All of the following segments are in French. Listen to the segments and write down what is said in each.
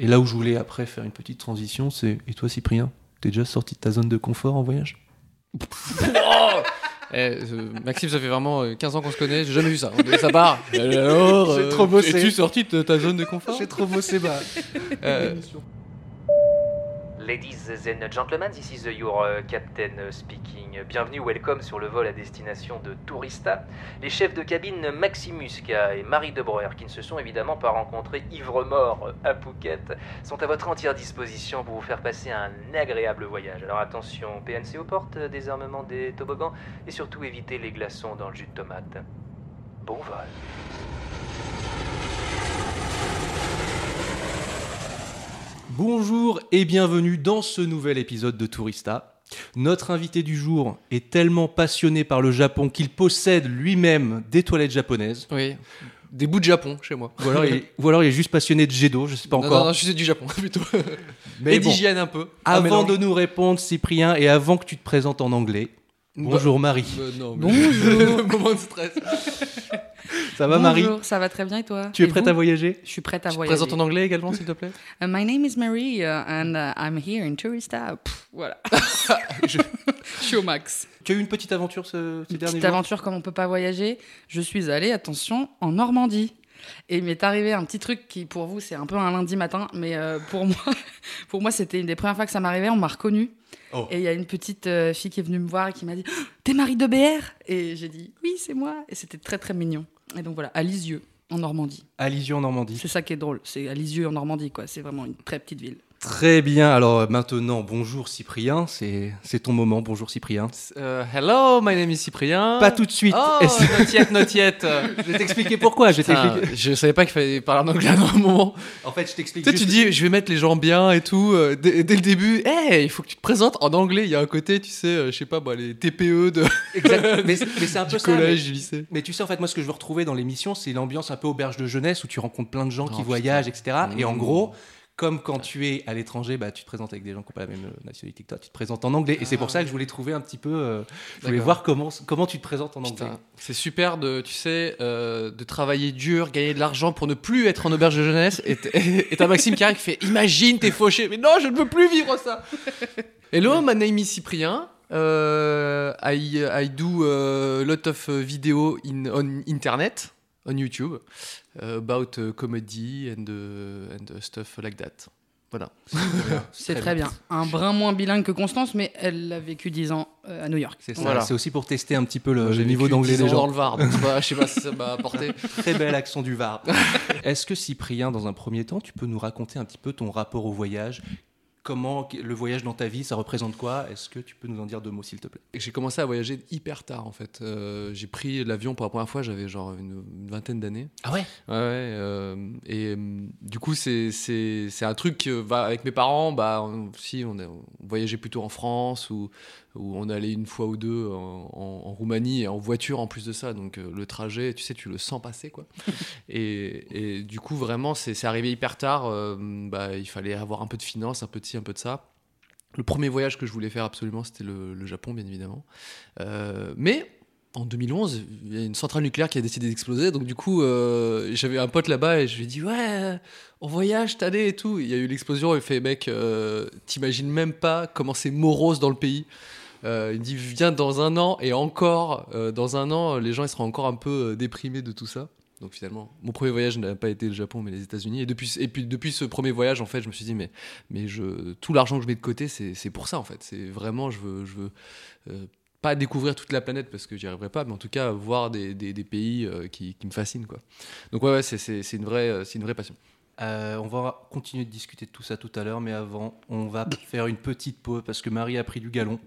Et là où je voulais après faire une petite transition, c'est et toi Cyprien, t'es déjà sorti de ta zone de confort en voyage? Eh, euh, Maxime, ça fait vraiment euh, 15 ans qu'on se connaît, j'ai jamais vu ça. Ça part. Alors, J'ai euh, trop bossé. Es-tu sorti de ta zone de confort? J'ai trop bossé bah. Euh, Ladies and gentlemen, this is your uh, captain uh, speaking. Bienvenue, welcome sur le vol à destination de Tourista. Les chefs de cabine Maxime Muscat et Marie de Breuer, qui ne se sont évidemment pas rencontrés ivre-mort à Phuket, sont à votre entière disposition pour vous faire passer un agréable voyage. Alors attention, PNC aux portes, désarmement des toboggans et surtout évitez les glaçons dans le jus de tomate. Bon vol. Bonjour et bienvenue dans ce nouvel épisode de Tourista. Notre invité du jour est tellement passionné par le Japon qu'il possède lui-même des toilettes japonaises. oui, des bouts de Japon chez moi. Ou alors, il est, ou alors il est juste passionné de Jedo, je sais pas Non, encore. non, non, je suis du Japon plutôt. Mais et bon, d'hygiène un peu. Avant mélange. de nous répondre, Cyprien, et avant que tu te présentes en anglais, bonjour Marie. Euh, non, mais- Bonjour. Moment de stress. Ça va Marie Bonjour, ça va très bien et toi Tu es Et prête à voyager Je suis prête à Tu te voyager. présentes en anglais également, s'il te plaît Uh, my name is Marie uh, and uh, I'm here in Tourista. Pff, voilà. Je- Je suis au max. Tu as eu une petite aventure ce, ces Une derniers petite jours aventure comme on peut pas voyager. Je suis allée, attention, en Normandie. Et il m'est arrivé un petit truc qui, pour vous, c'est un peu un lundi matin, mais euh, pour moi, pour moi, c'était une des premières fois que ça m'arrivait. On m'a reconnu. Oh. Et il y a une petite euh, fille qui est venue me voir et qui m'a dit Oh, T'es Marie de BR Et j'ai dit Oui, c'est moi. Et c'était très, très mignon. Et donc voilà, à Lisieux, en Normandie. À Lisieux en Normandie. C'est ça qui est drôle. C'est à Lisieux, en Normandie, quoi. C'est vraiment une très petite ville. Très bien, alors euh, maintenant, bonjour Cyprien, c'est c'est ton moment, bonjour Cyprien. Euh, Hello, my name is Cyprien. Pas tout de suite, Oh, not yet, not yet. je vais t'expliquer pourquoi, je je savais pas qu'il fallait parler en anglais à un moment. En fait, je t'explique Tu sais, tu juste- dis, je vais mettre les gens bien et tout. euh, dès, dès le début, hey, il faut que tu te présentes en anglais. Il y a un côté, tu sais, euh, je sais pas, les TPE de, Exact, mais, mais c'est un peu du ça, collège, mais- lycée. Mais tu sais, en fait, moi, ce que je veux retrouver dans l'émission, c'est l'ambiance un peu auberge de jeunesse où tu rencontres plein de gens qui Oh, voyagent, etc. Et en Mmh. gros, comme quand tu es à l'étranger, bah, tu te présentes avec des gens qui n'ont pas la même euh, nationalité que toi, tu te présentes en anglais. Et c'est pour ça que je voulais trouver un petit peu. euh, je voulais voir comment, comment tu te présentes en anglais. C'est super de, tu sais, euh, de travailler dur, gagner de l'argent pour ne plus être en auberge de jeunesse. Et t- et t'as Maxime qui arrive qui fait Imagine, t'es fauché. Mais non, je ne veux plus vivre ça. Hello, my name is Cyprien. Uh, I, I do a lot of video in, on internet, on YouTube, about uh, comedy and, uh, and uh, stuff like that. Voilà. C'est très bien. Un brin moins bilingue que Constance, mais elle a vécu 10 ans euh, à New York. C'est ça. Voilà. C'est aussi pour tester un petit peu le, niveau d'anglais 10 des gens. dans le Var, donc c'est pas- je sais pas si ça m'a apporté. Très bel accent du Var. Est-ce que Cyprien, dans un premier temps, tu peux nous raconter un petit peu ton rapport au voyage? Comment le voyage dans ta vie, ça représente quoi? Est-ce que tu peux nous en dire deux mots, s'il te plaît? J'ai commencé à voyager hyper tard en fait. Euh, j'ai pris l'avion pour la première fois, j'avais genre une, une vingtaine d'années. Ah ouais? Ouais, ouais, euh, et euh, du coup, c'est, c'est, c'est un truc que, bah, avec mes parents, bah, on, si, on voyageait plutôt en France ou, ou on allait une fois ou deux en, Roumanie et en voiture en plus de ça. Donc euh, le trajet, tu sais, tu le sens passer quoi. et, et du coup, vraiment, c'est, c'est arrivé hyper tard. euh, bah, il fallait avoir un peu de finance, un peu de ci, un peu de ça. Le premier voyage que je voulais faire absolument, c'était le, le Japon, bien évidemment. Euh, mais en 2011, il y a une centrale nucléaire qui a décidé d'exploser. Donc, du coup, euh, j'avais un pote là-bas et je lui ai dit Ouais, on voyage cette année et tout. Il y a eu l'explosion. Il fait Mec, euh, t'imagines même pas comment c'est morose dans le pays. Euh, il me dit Viens dans un an et encore, euh, dans un an, les gens ils seront encore un peu euh, déprimés de tout ça. Donc finalement, mon premier voyage n'a pas été le Japon, mais les États-Unis. Et depuis, et puis depuis ce premier voyage, en fait, je me suis dit, mais, mais je, tout l'argent que je mets de côté, c'est pour ça, en fait. C'est vraiment, je veux, je veux pas découvrir toute la planète parce que j'y arriverai pas, mais en tout cas voir des, des, pays qui, qui me fascinent, quoi. Donc ouais, ouais c'est- une c'est une vraie passion. Euh, on va continuer de discuter de tout ça tout à l'heure, mais avant, on va faire une petite pause parce que Marie a pris du galon.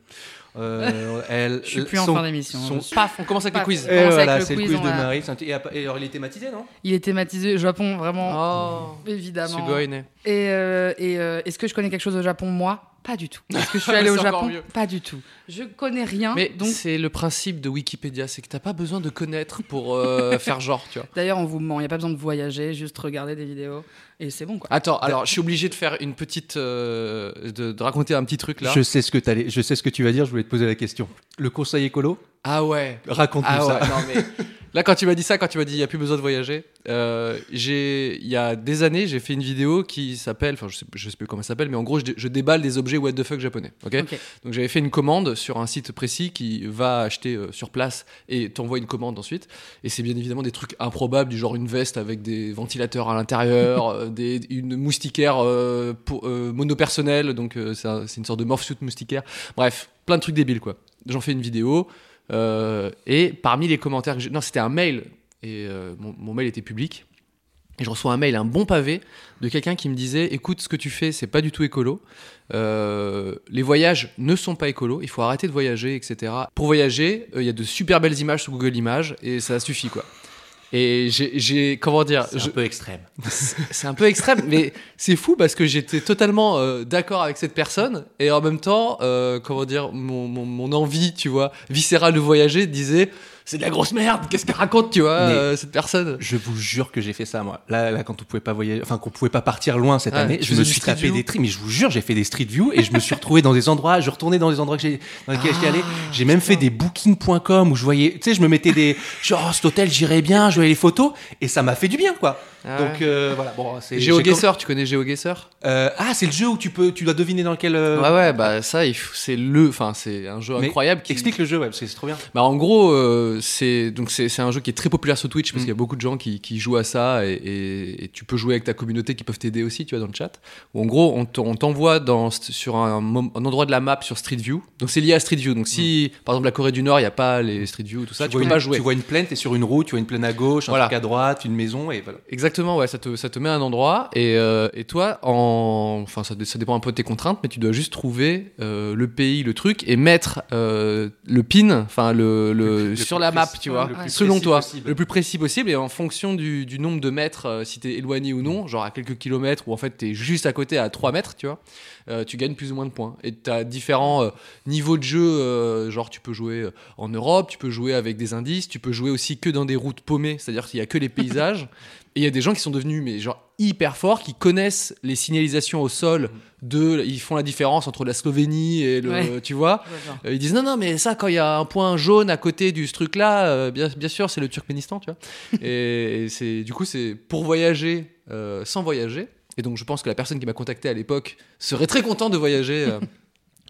Euh, elle, Je suis plus en fin d'émission. son- Paf, on commence avec les Paf. quiz. Et voilà, le c'est le quiz, de Marie. Et, alors, il est thématisé, non? Il est thématisé Japon, vraiment, Oh, évidemment. Euh, et, euh, est-ce que je connais quelque chose au Japon Moi, pas du tout. Est-ce que je suis allée au Japon. Pas du tout. Je connais rien. Mais donc, c'est le principe de Wikipédia, c'est que t'as pas besoin de connaître pour euh, faire genre, tu vois. d'ailleurs, on vous ment. Il n'y a pas besoin de voyager, juste regarder des vidéos et c'est bon quoi. Attends, alors je suis obligé de faire une petite, euh, de, de raconter un petit truc là. je sais, ce que t'allais- je sais ce que tu vas dire, je voulais te poser la question. Le conseil écolo? Ah ouais. Raconte-nous Ah ça. ouais, non mais là quand tu m'as dit ça, quand tu m'as dit il y a plus besoin de voyager, euh, j'ai il y a des années j'ai fait une vidéo qui s'appelle, enfin je sais, je sais plus comment elle s'appelle, mais en gros je, dé- je déballe des objets what the fuck japonais, ok? Ok. Donc j'avais fait une commande sur un site précis qui va acheter euh, sur place et t'envoie une commande ensuite. Et c'est bien évidemment des trucs improbables du genre une veste avec des ventilateurs à l'intérieur, euh, des, une moustiquaire euh, pour, monopersonnelle, donc c'est un- une sorte de morph suit moustiquaire. Bref, plein de trucs débiles quoi. J'en fais une vidéo et parmi les commentaires que j'ai... Non, c'était un mail et euh, mon, mail était public. Et je reçois un mail, un bon pavé, de quelqu'un qui me disait Écoute, ce que tu fais, c'est pas du tout écolo. Euh, les voyages ne sont pas écolos. Il faut arrêter de voyager, etc. Pour voyager, euh, il y a de super belles images sur Google Images et ça suffit, quoi. Et j'ai-. Comment dire C'est je- un peu extrême. c'est un peu extrême, mais c'est fou parce que j'étais totalement euh, d'accord avec cette personne et en même temps, euh, comment dire, mon, mon, mon envie, tu vois, viscérale de voyager disait c'est de la grosse merde, qu'est-ce qu'elle raconte, tu vois, euh, cette personne Je vous jure que j'ai fait ça moi. Là, là quand on pouvait pas voyager, enfin qu'on pouvait pas partir loin cette Ouais, année, je me suis tapé view des tri, mais je vous jure, j'ai fait des street view et je me suis retrouvé dans des endroits, je retournais dans des endroits que j'ai dans lesquels j'étais allé. J'ai même fait des booking.com où je voyais, tu sais, je me mettais des genre oh, cet hôtel, j'irais bien, je voyais les photos et ça m'a fait du bien quoi. Ah Donc euh, voilà, bon, c'est GeoGuessr, tu connais GeoGuessr Euh, ah, c'est le jeu où tu peux tu dois deviner dans lequel Ouais, ouais, bah ça, c'est le, enfin, c'est un jeu Mais incroyable. Qui... Explique le jeu, ouais, parce que c'est trop bien. Bah en gros, euh, c'est donc c'est un jeu qui est très populaire sur Twitch parce Mm. qu'il y a beaucoup de gens qui, qui jouent à ça et, et- et tu peux jouer avec ta communauté qui peuvent t'aider aussi, tu vois, dans le chat. Où en gros, on t'envoie sur un, endroit de la map sur Street View. Donc c'est lié à Street View. Donc si par exemple la Corée du Nord, il y a pas les Street View tout ça, tu, vois peux une, pas jouer. Tu vois une plaine, t'es sur une route, tu vois une plaine à gauche, un Voilà. truc à droite, une maison et voilà. Exactement, ouais, ça te, ça te met à un endroit et, euh, et toi, en, enfin, ça, ça dépend un peu de tes contraintes, mais tu dois juste trouver euh, le pays, le truc et mettre euh, le pin, enfin le, le, Le plus- sur la map, tu vois, selon toi, possible. le plus précis possible et en fonction du, du nombre de mètres, euh, si t'es éloigné ou non, genre à quelques kilomètres ou en fait t'es juste à côté à 3 mètres, tu vois, euh, tu gagnes plus ou moins de points. Et t'as différents euh, niveaux de jeu, euh, genre tu peux jouer en Europe, tu peux jouer avec des indices, tu peux jouer aussi que dans des routes paumées, c'est-à-dire qu'il y a que les paysages. Et il y a des gens qui sont devenus mais genre hyper forts, qui connaissent les signalisations au sol de, ils font la différence entre la Slovénie et le, Ouais. tu vois. Euh, Ils disent non non mais ça quand il y a un point jaune à côté du ce truc là, bien, bien sûr c'est le Turkménistan, tu vois. et et c'est du coup c'est pour voyager euh, sans voyager. Et donc je pense que la personne qui m'a contacté à l'époque serait très content de voyager. euh,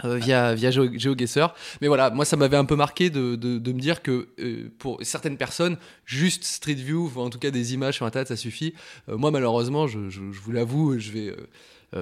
euh, via via Geo- GeoGuessr mais voilà moi ça m'avait un peu marqué de, de, me dire que euh, pour certaines personnes juste Street View ou en tout cas des images sur internet ça suffit Euh, moi malheureusement je, je, vous l'avoue je vais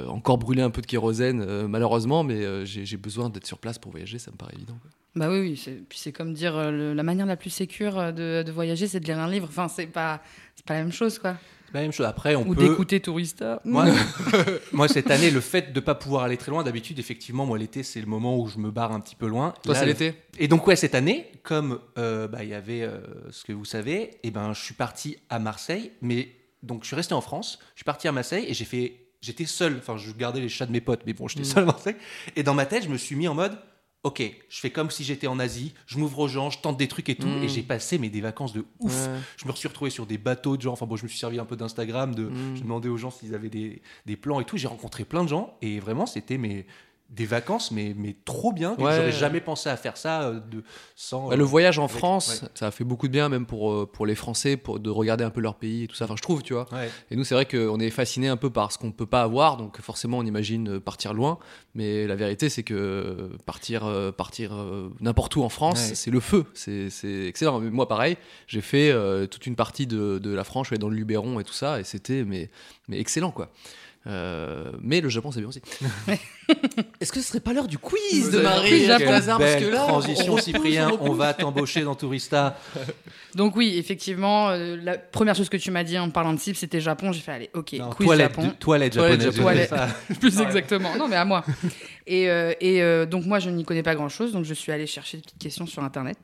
encore brûler un peu de kérosène malheureusement mais j'ai besoin d'être sur place pour voyager ça me paraît évident. Bah oui, oui. Puis c'est comme dire la manière la plus sécure de, de voyager, c'est de lire un livre. Enfin, c'est pas, pas la même chose, quoi. La même chose. Après, on Ou peut. d'écouter Tourista. Moi, moi, cette année, le fait de pas pouvoir aller très loin, d'habitude, effectivement, moi, l'été, c'est le moment où je me barre un petit peu loin. toi c'est l'été? Et donc, ouais, cette année, comme euh, bah, il y avait euh, ce que vous savez, et ben, je suis parti à Marseille, mais donc je suis resté en France, je suis parti à Marseille et j'ai fait. J'étais seul, enfin, je gardais les chats de mes potes, mais bon, j'étais Mm. seul à Marseille. Et dans ma tête, je me suis mis en mode. Ok, je fais comme si j'étais en Asie, je m'ouvre aux gens, je tente des trucs et tout, Mm. et j'ai passé mais des vacances de ouf. Ouais. Je me suis retrouvé sur des bateaux de gens, enfin bon, je me suis servi un peu d'Instagram, de, Mm. je demandais aux gens s'ils avaient des, des plans et tout. J'ai rencontré plein de gens et vraiment c'était mes, des vacances, mais, mais trop bien. que Ouais. J'aurais jamais pensé à faire ça euh, de, sans. Bah, le euh, voyage en avec- France, ouais. ça a fait beaucoup de bien, même pour, euh, pour les Français, pour, de regarder un peu leur pays et tout ça. Enfin, je trouve, tu vois. Ouais. Et nous, c'est vrai qu'on est fasciné un peu par ce qu'on peut pas avoir, donc forcément, on imagine partir loin. Mais la vérité, c'est que partir, euh, partir euh, n'importe où en France, c'est le feu. C'est c'est excellent. Moi, pareil, j'ai fait toute une partie de, de la France, je suis allé dans le Luberon et tout ça, et c'était mais, mais excellent, quoi. Euh, mais le Japon, c'est bien aussi. Est-ce que ce serait pas l'heure du quiz de Vous Marie Japon. hasard, parce que là, transition, on- Cyprien. on- va t'embaucher dans Tourista. Donc oui, effectivement, euh, la première chose que tu m'as dit en me parlant de cible, c'était Japon. J'ai fait, allez, ok, Non, quiz toilette, Japon. du- toilette Toilette japonaise. ça. Plus exactement. Non, mais à moi. Et, euh, et euh, donc, moi, je n'y connais pas grand-chose, donc je suis allée chercher des petites questions sur Internet.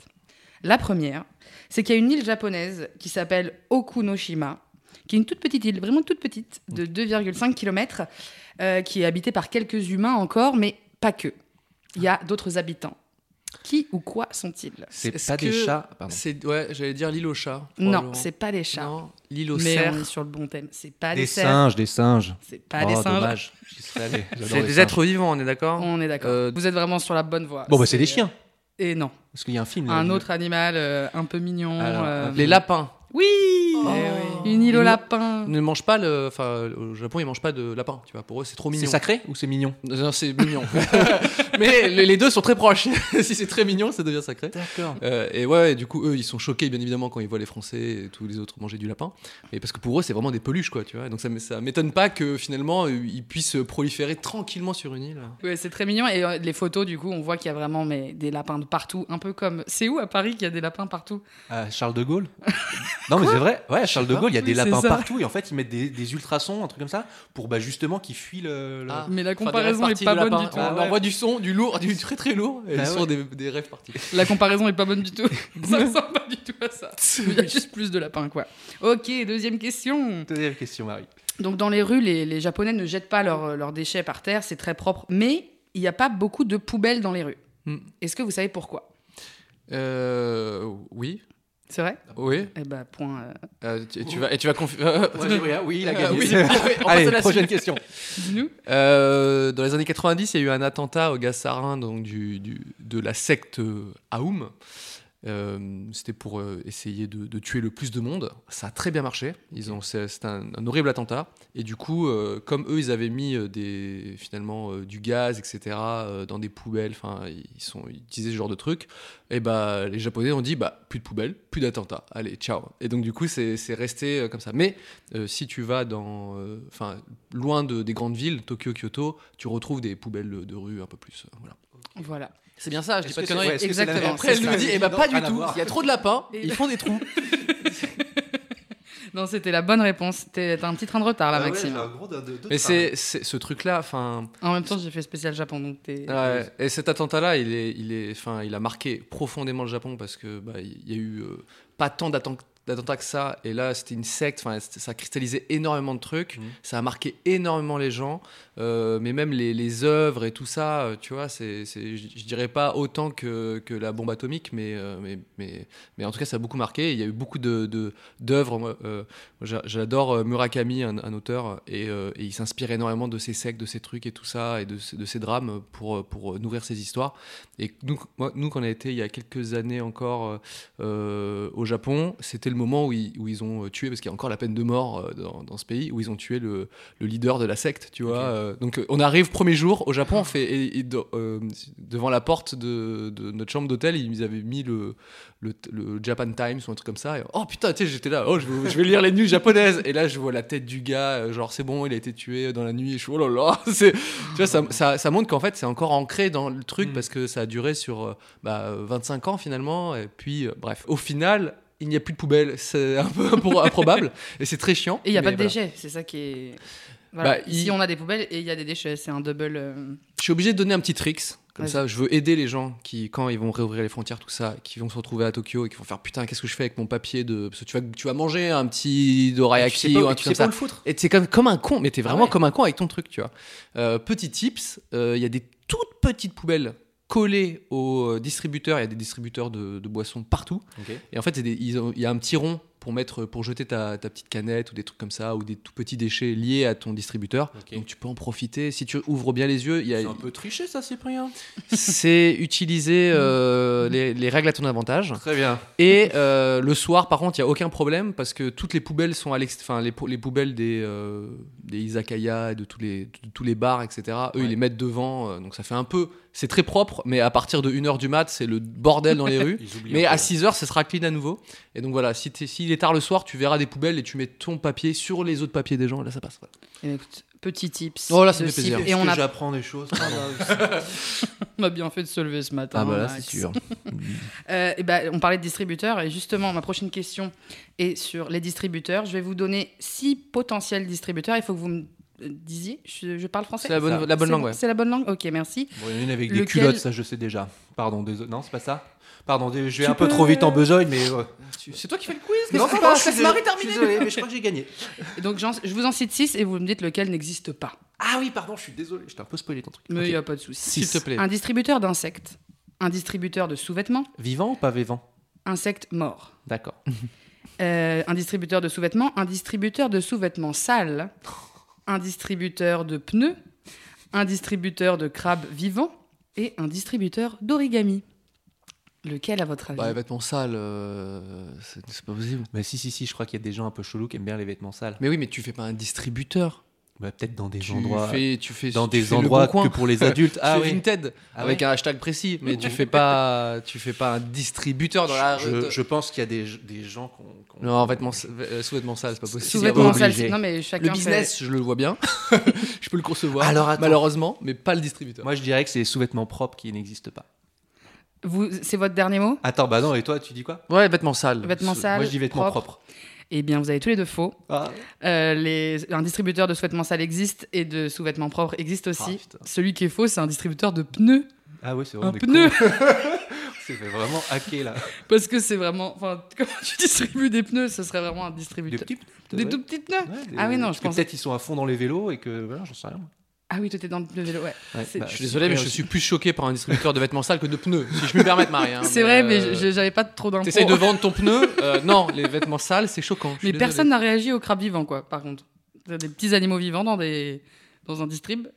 La première, c'est qu'il y a une île japonaise qui s'appelle Okunoshima, qui est une toute petite île, vraiment toute petite, de 2,5 km, qui est habitée par quelques humains encore, mais pas que. Il y a d'autres habitants. Qui ou quoi sont-ils? C'est Est-ce pas des chats. Pardon. C'est ouais, j'allais dire l'île aux chats. Non, c'est pas des chats. Non, l'île aux mais cerfs. on est sur le bon thème. C'est pas des, Des cerfs. singes, des singes. C'est pas Oh, des singes. dommage. J'y serais allé. J'adore C'est des singes. êtres vivants, on est d'accord? On est d'accord. Euh, Vous êtes vraiment sur la bonne voie. Bon, bah, c'est des chiens. Et non. Parce qu'il y a un film. là, Un autre animal euh, un peu mignon. Alors, euh, Les lapins. Oui Oh. Une île Ils aux ne- lapins. Ils ne mangent pas le. Enfin, au Japon, ils mangent pas de lapin. Tu vois, pour eux, c'est trop mignon. C'est sacré ou c'est mignon? Non, c'est mignon. Mais les deux sont très proches. si c'est très mignon, ça devient sacré. D'accord. Euh, et ouais, du coup, eux, ils sont choqués, bien évidemment, quand ils voient les Français et tous les autres manger du lapin. Et parce que pour eux, c'est vraiment des peluches, quoi, tu vois. Donc ça, ça m'étonne pas que finalement, ils puissent proliférer tranquillement sur une île. Ouais, c'est très mignon. Et euh, les photos, du coup, on voit qu'il y a vraiment mais, des lapins de partout. Un peu comme. C'est où à Paris qu'il y a des lapins partout? Charles de Gaulle? Non, mais c'est vrai. Ouais, Charles de. Gaulle, il y a des lapins ça. partout et en fait, ils mettent des, des ultrasons, un truc comme ça, pour bah, justement qu'ils fuient le. le- Ah. Mais la Enfin, comparaison rêves est pas bonne lapin. du tout. On ouais. envoie du son, du lourd, du très très lourd, et Bah le son ouais. des, des rêves partis. La comparaison est pas bonne du tout. ça ressemble pas du tout à ça. Il y a juste plus de lapins, quoi. Ok, deuxième question. Deuxième question, Marie. Donc dans les rues, les, les Japonais ne jettent pas leurs leurs déchets par terre, c'est très propre. Mais il n'y a pas beaucoup de poubelles dans les rues. Hmm. Est-ce que vous savez pourquoi? Euh, oui, C'est vrai oui. Eh ben, point. euh, Euh, tu, tu vas, et tu vas confi- oui, il a Euh, gagné. oui. Oui, on passe à Allez, la prochaine suite. question. Dis-nous. Euh, dans les années 90, il y a eu un attentat au gaz sarin donc du, du- de la secte euh, Aoum. Euh, C'était pour euh, essayer de, de tuer le plus de monde. Ça a très bien marché. Ils ont, c'est un, horrible attentat. Et du coup, euh, comme eux, ils avaient mis finalement du gaz, etc., dans des poubelles. Enfin, ils sont, ce genre de trucs. Et bah, les Japonais ont dit, bah, plus de poubelles, plus d'attentats. Allez, ciao. Et donc du coup, c'est resté comme ça. Mais si tu vas loin de, des grandes villes, Tokyo, Kyoto, tu retrouves des poubelles de rue un peu plus. voilà. Voilà. C'est bien ça, je dis pas de conneries. ouais, Exactement. Après, elle nous dit, eh ben pas du tout. Il y a trop de lapins, Et- ils font des trous. Non, c'était la bonne réponse. T'es- T'as un petit train de retard là, Maxime. Mais c'est ce truc-là, enfin, En même temps, j'ai fait spécial Japon, donc t'es. ouais, et cet attentat-là, il est, il est, enfin, il a marqué profondément le Japon parce que bah, il y a eu euh, pas tant d'atten- d'attentats que ça, et là, c'était une secte. Enfin, ça a cristallisé énormément de trucs. Mhm. Ça a marqué énormément les gens, euh, mais même les, les œuvres et tout ça, euh, tu vois, c'est, je dirais pas autant que, que la bombe atomique, mais, euh, mais, mais, mais en tout cas, ça a beaucoup marqué. Il y a eu beaucoup de, d'œuvres. Euh, j'adore Murakami, un, un auteur, et, et il s'inspire énormément de ces sectes, de ces trucs et tout ça, et de, de ces drames pour, pour nourrir ses histoires. Et nous, moi, nous, quand on a été il y a quelques années encore euh, au Japon, c'était le moment où ils, où ils ont tué, parce qu'il y a encore la peine de mort dans, dans ce pays, où ils ont tué le, le leader de la secte, tu vois. Euh, donc euh, on arrive premier jour au Japon, on fait et, et de- euh, devant la porte de, de notre chambre d'hôtel, ils avaient mis le, le, le Japan Times ou un truc comme ça. Et, oh putain, tu sais, j'étais là, oh je vais, je vais lire les news japonaises. Et là, je vois la tête du gars, genre c'est bon, il a été tué dans la nuit. Et je suis oh là là, c'est, tu vois, ça, ça, ça montre qu'en fait c'est encore ancré dans le truc Mm. parce que ça a duré sur euh, bah, 25 ans finalement. Et puis, euh, bref, au final. Il n'y a plus de poubelle, c'est un peu impro- improbable et c'est très chiant. Et il n'y a pas de voilà. déchets, c'est ça qui est. Voilà. Bah, Ici, il- on a des poubelles et il y a des déchets, c'est un double. euh, Je suis obligé de donner un petit tricks. Comme Vas-y. ça, je veux aider les gens qui, quand ils vont réouvrir les frontières, tout ça, qui vont se retrouver à Tokyo et qui vont faire putain, qu'est-ce que je fais avec mon papier de. Parce que tu vas, tu vas manger un petit Tu sais dorayaki pas- ou un tu truc sais comme pas ça. où le foutre Et c'est comme, comme un con, mais t'es vraiment ouais. comme un con avec ton truc, tu vois. Euh, petit tips, euh, il y a des toutes petites poubelles collées aux distributeurs. Il y a des distributeurs de, de boissons partout. Et en fait, il y a un petit rond pour mettre, pour jeter ta, ta petite canette ou des trucs comme ça, ou des tout petits déchets liés à ton distributeur. Donc tu peux en profiter. Si tu ouvres bien les yeux, il y a, C'est un peu triché ça, Cyprien. c'est utiliser euh, les, les règles à ton avantage. Très bien. Et euh, le soir, par contre, il n'y a aucun problème parce que toutes les poubelles sont à l'extérieur. Enfin, les, pou- les poubelles des, euh, des izakaya et de tous les, de tous les bars, etc. Eux, Ouais. ils les mettent devant. euh, donc ça fait un peu. C'est très propre, mais à partir de 1h du mat, c'est le bordel dans les rues. Mais à 6h, ce sera clean à nouveau. Et donc voilà, si t'es- s'il est tard le soir, tu verras des poubelles et tu mets ton papier sur les autres papiers des gens. Et là, ça passe. voilà. Eh bien, écoute, Petit tips. Oh là, ça fait plaisir. Et on a, j'apprends des choses? on a bien fait de se lever ce matin. Ah bah là, c'est sûr. Euh, et ben, on parlait de distributeurs et justement ma prochaine question est sur les distributeurs. Je vais vous donner six potentiels distributeurs. Il faut que vous me disiez. Je, je parle français? C'est la bonne, la langue, ouais. C'est la bonne langue? Ok, merci. Bon, il y en a une avec des culottes, ça je sais déjà. Pardon, désolé. Non, c'est pas ça? Pardon, je vais Tu un peu trop vite en besogne, mais. euh, C'est toi qui fais le quiz Non, je Laisse Marie terminer. désolé, mais je crois que j'ai gagné. Et Donc je vous en cite six et vous me dites lequel n'existe pas. Ah oui, pardon, je suis désolé. Je t'ai un peu spoilé ton truc. Mais il n'y a pas de souci. S'il te plaît. Un distributeur d'insectes, un distributeur de sous-vêtements, Vivant ou pas vivant? Insectes morts. D'accord. Euh, un distributeur de sous-vêtements, un distributeur de sous-vêtements sales, un distributeur de pneus, un distributeur de crabes vivants et un distributeur d'origami. Lequel à votre avis Bah, les vêtements sales, euh, c'est c'est pas possible. Mais si, si, si, je crois qu'il y a des gens un peu chelous qui aiment bien les vêtements sales. Mais oui, mais tu fais pas un distributeur. Bah, Peut-être dans des Tu endroits. fais, tu fais Dans tu des fais le endroits Bon que pour les adultes. Tu Ah fais oui. Vinted Ah avec ouais. un hashtag précis, mais tu fais pas, tu fais pas un distributeur dans la rue. Je, je pense qu'il y a des, des gens qui ont. qui ont- Non, en vêtements, euh, sous-vêtements sales, c'est pas possible. Sous-vêtements sales. Non mais chacun Le business, je le vois bien. je peux le concevoir. Alors, attends. malheureusement, mais pas le distributeur. Moi, je dirais que c'est les sous-vêtements propres qui n'existent pas. Vous, c'est votre dernier mot? Attends, bah non, et toi, tu dis quoi? Ouais, vêtements sales. Vêtements sales. Moi, je dis vêtements propres. propres. Eh bien, vous avez tous les deux faux. Ah. Euh, les- un distributeur de sous-vêtements sales existe et de sous-vêtements propres existe aussi. Ah. Celui qui est faux, c'est un distributeur de pneus. Ah oui, c'est vraiment Un des pneu. C'est fait vraiment hacker là. Parce que c'est vraiment. Enfin, comment tu distribues des pneus? Ce serait vraiment un Des distributeur. petits pneus. Des ouais. tout petits pneus? Ouais, des- Ah oui, non, je que pense- Peut-être ils sont à fond dans les vélos et que. Voilà, j'en sais rien. Ah oui, toi t'es dans le vélo, ouais. Bah, Je suis désolé, mais je suis plus choqué par un distributeur de vêtements sales que de pneus, si je me permettre, Marie. hein, c'est vrai, mais euh, je- j'avais pas trop d'infos. T'essayes de vendre ton pneu euh, Non, les vêtements sales, c'est choquant. Mais désolé. personne n'a réagi aux crabes vivants, quoi, par contre. Des petits animaux vivants dans, des... dans un distrib.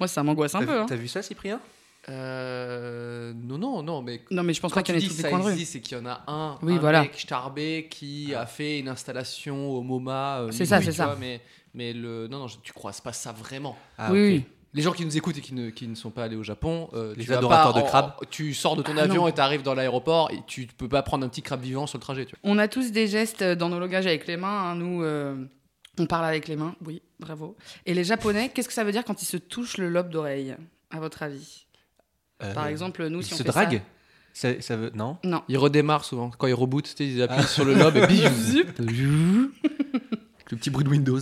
Moi, ça m'angoisse un peu. hein. T'as vu ça, Cyprien? Euh, non, non, non, mais Non, mais je pense pas qu'il y en ait tous les coins de rue. c'est qu'il y en a un, Oui, un voilà. mec starbé qui a fait une installation au MoMA. euh, C'est ça, c'est ça. vois, Mais, mais le, non, non, je- tu croises pas ça vraiment. Ah, oui. Les gens qui nous écoutent et qui ne, qui ne sont pas allés au Japon, euh, Les tu adorateurs pas de en- crabes. tu sors de ton Ah, avion non. et tu arrives dans l'aéroport et tu peux pas prendre un petit crabe vivant sur le trajet. Tu vois. On a tous des gestes dans nos langages avec les mains. hein. Nous, euh, on parle avec les mains. Oui, bravo. Et les Japonais, qu'est-ce que ça veut dire quand ils se touchent le lobe d'oreille, à votre avis? Par Euh, exemple, nous, ils si on se fait draguent ça... ça veut... Non? Non. Ils redémarrent souvent. Quand ils rebootent, ils appuient sur le lobe et bim Le petit bruit de Windows.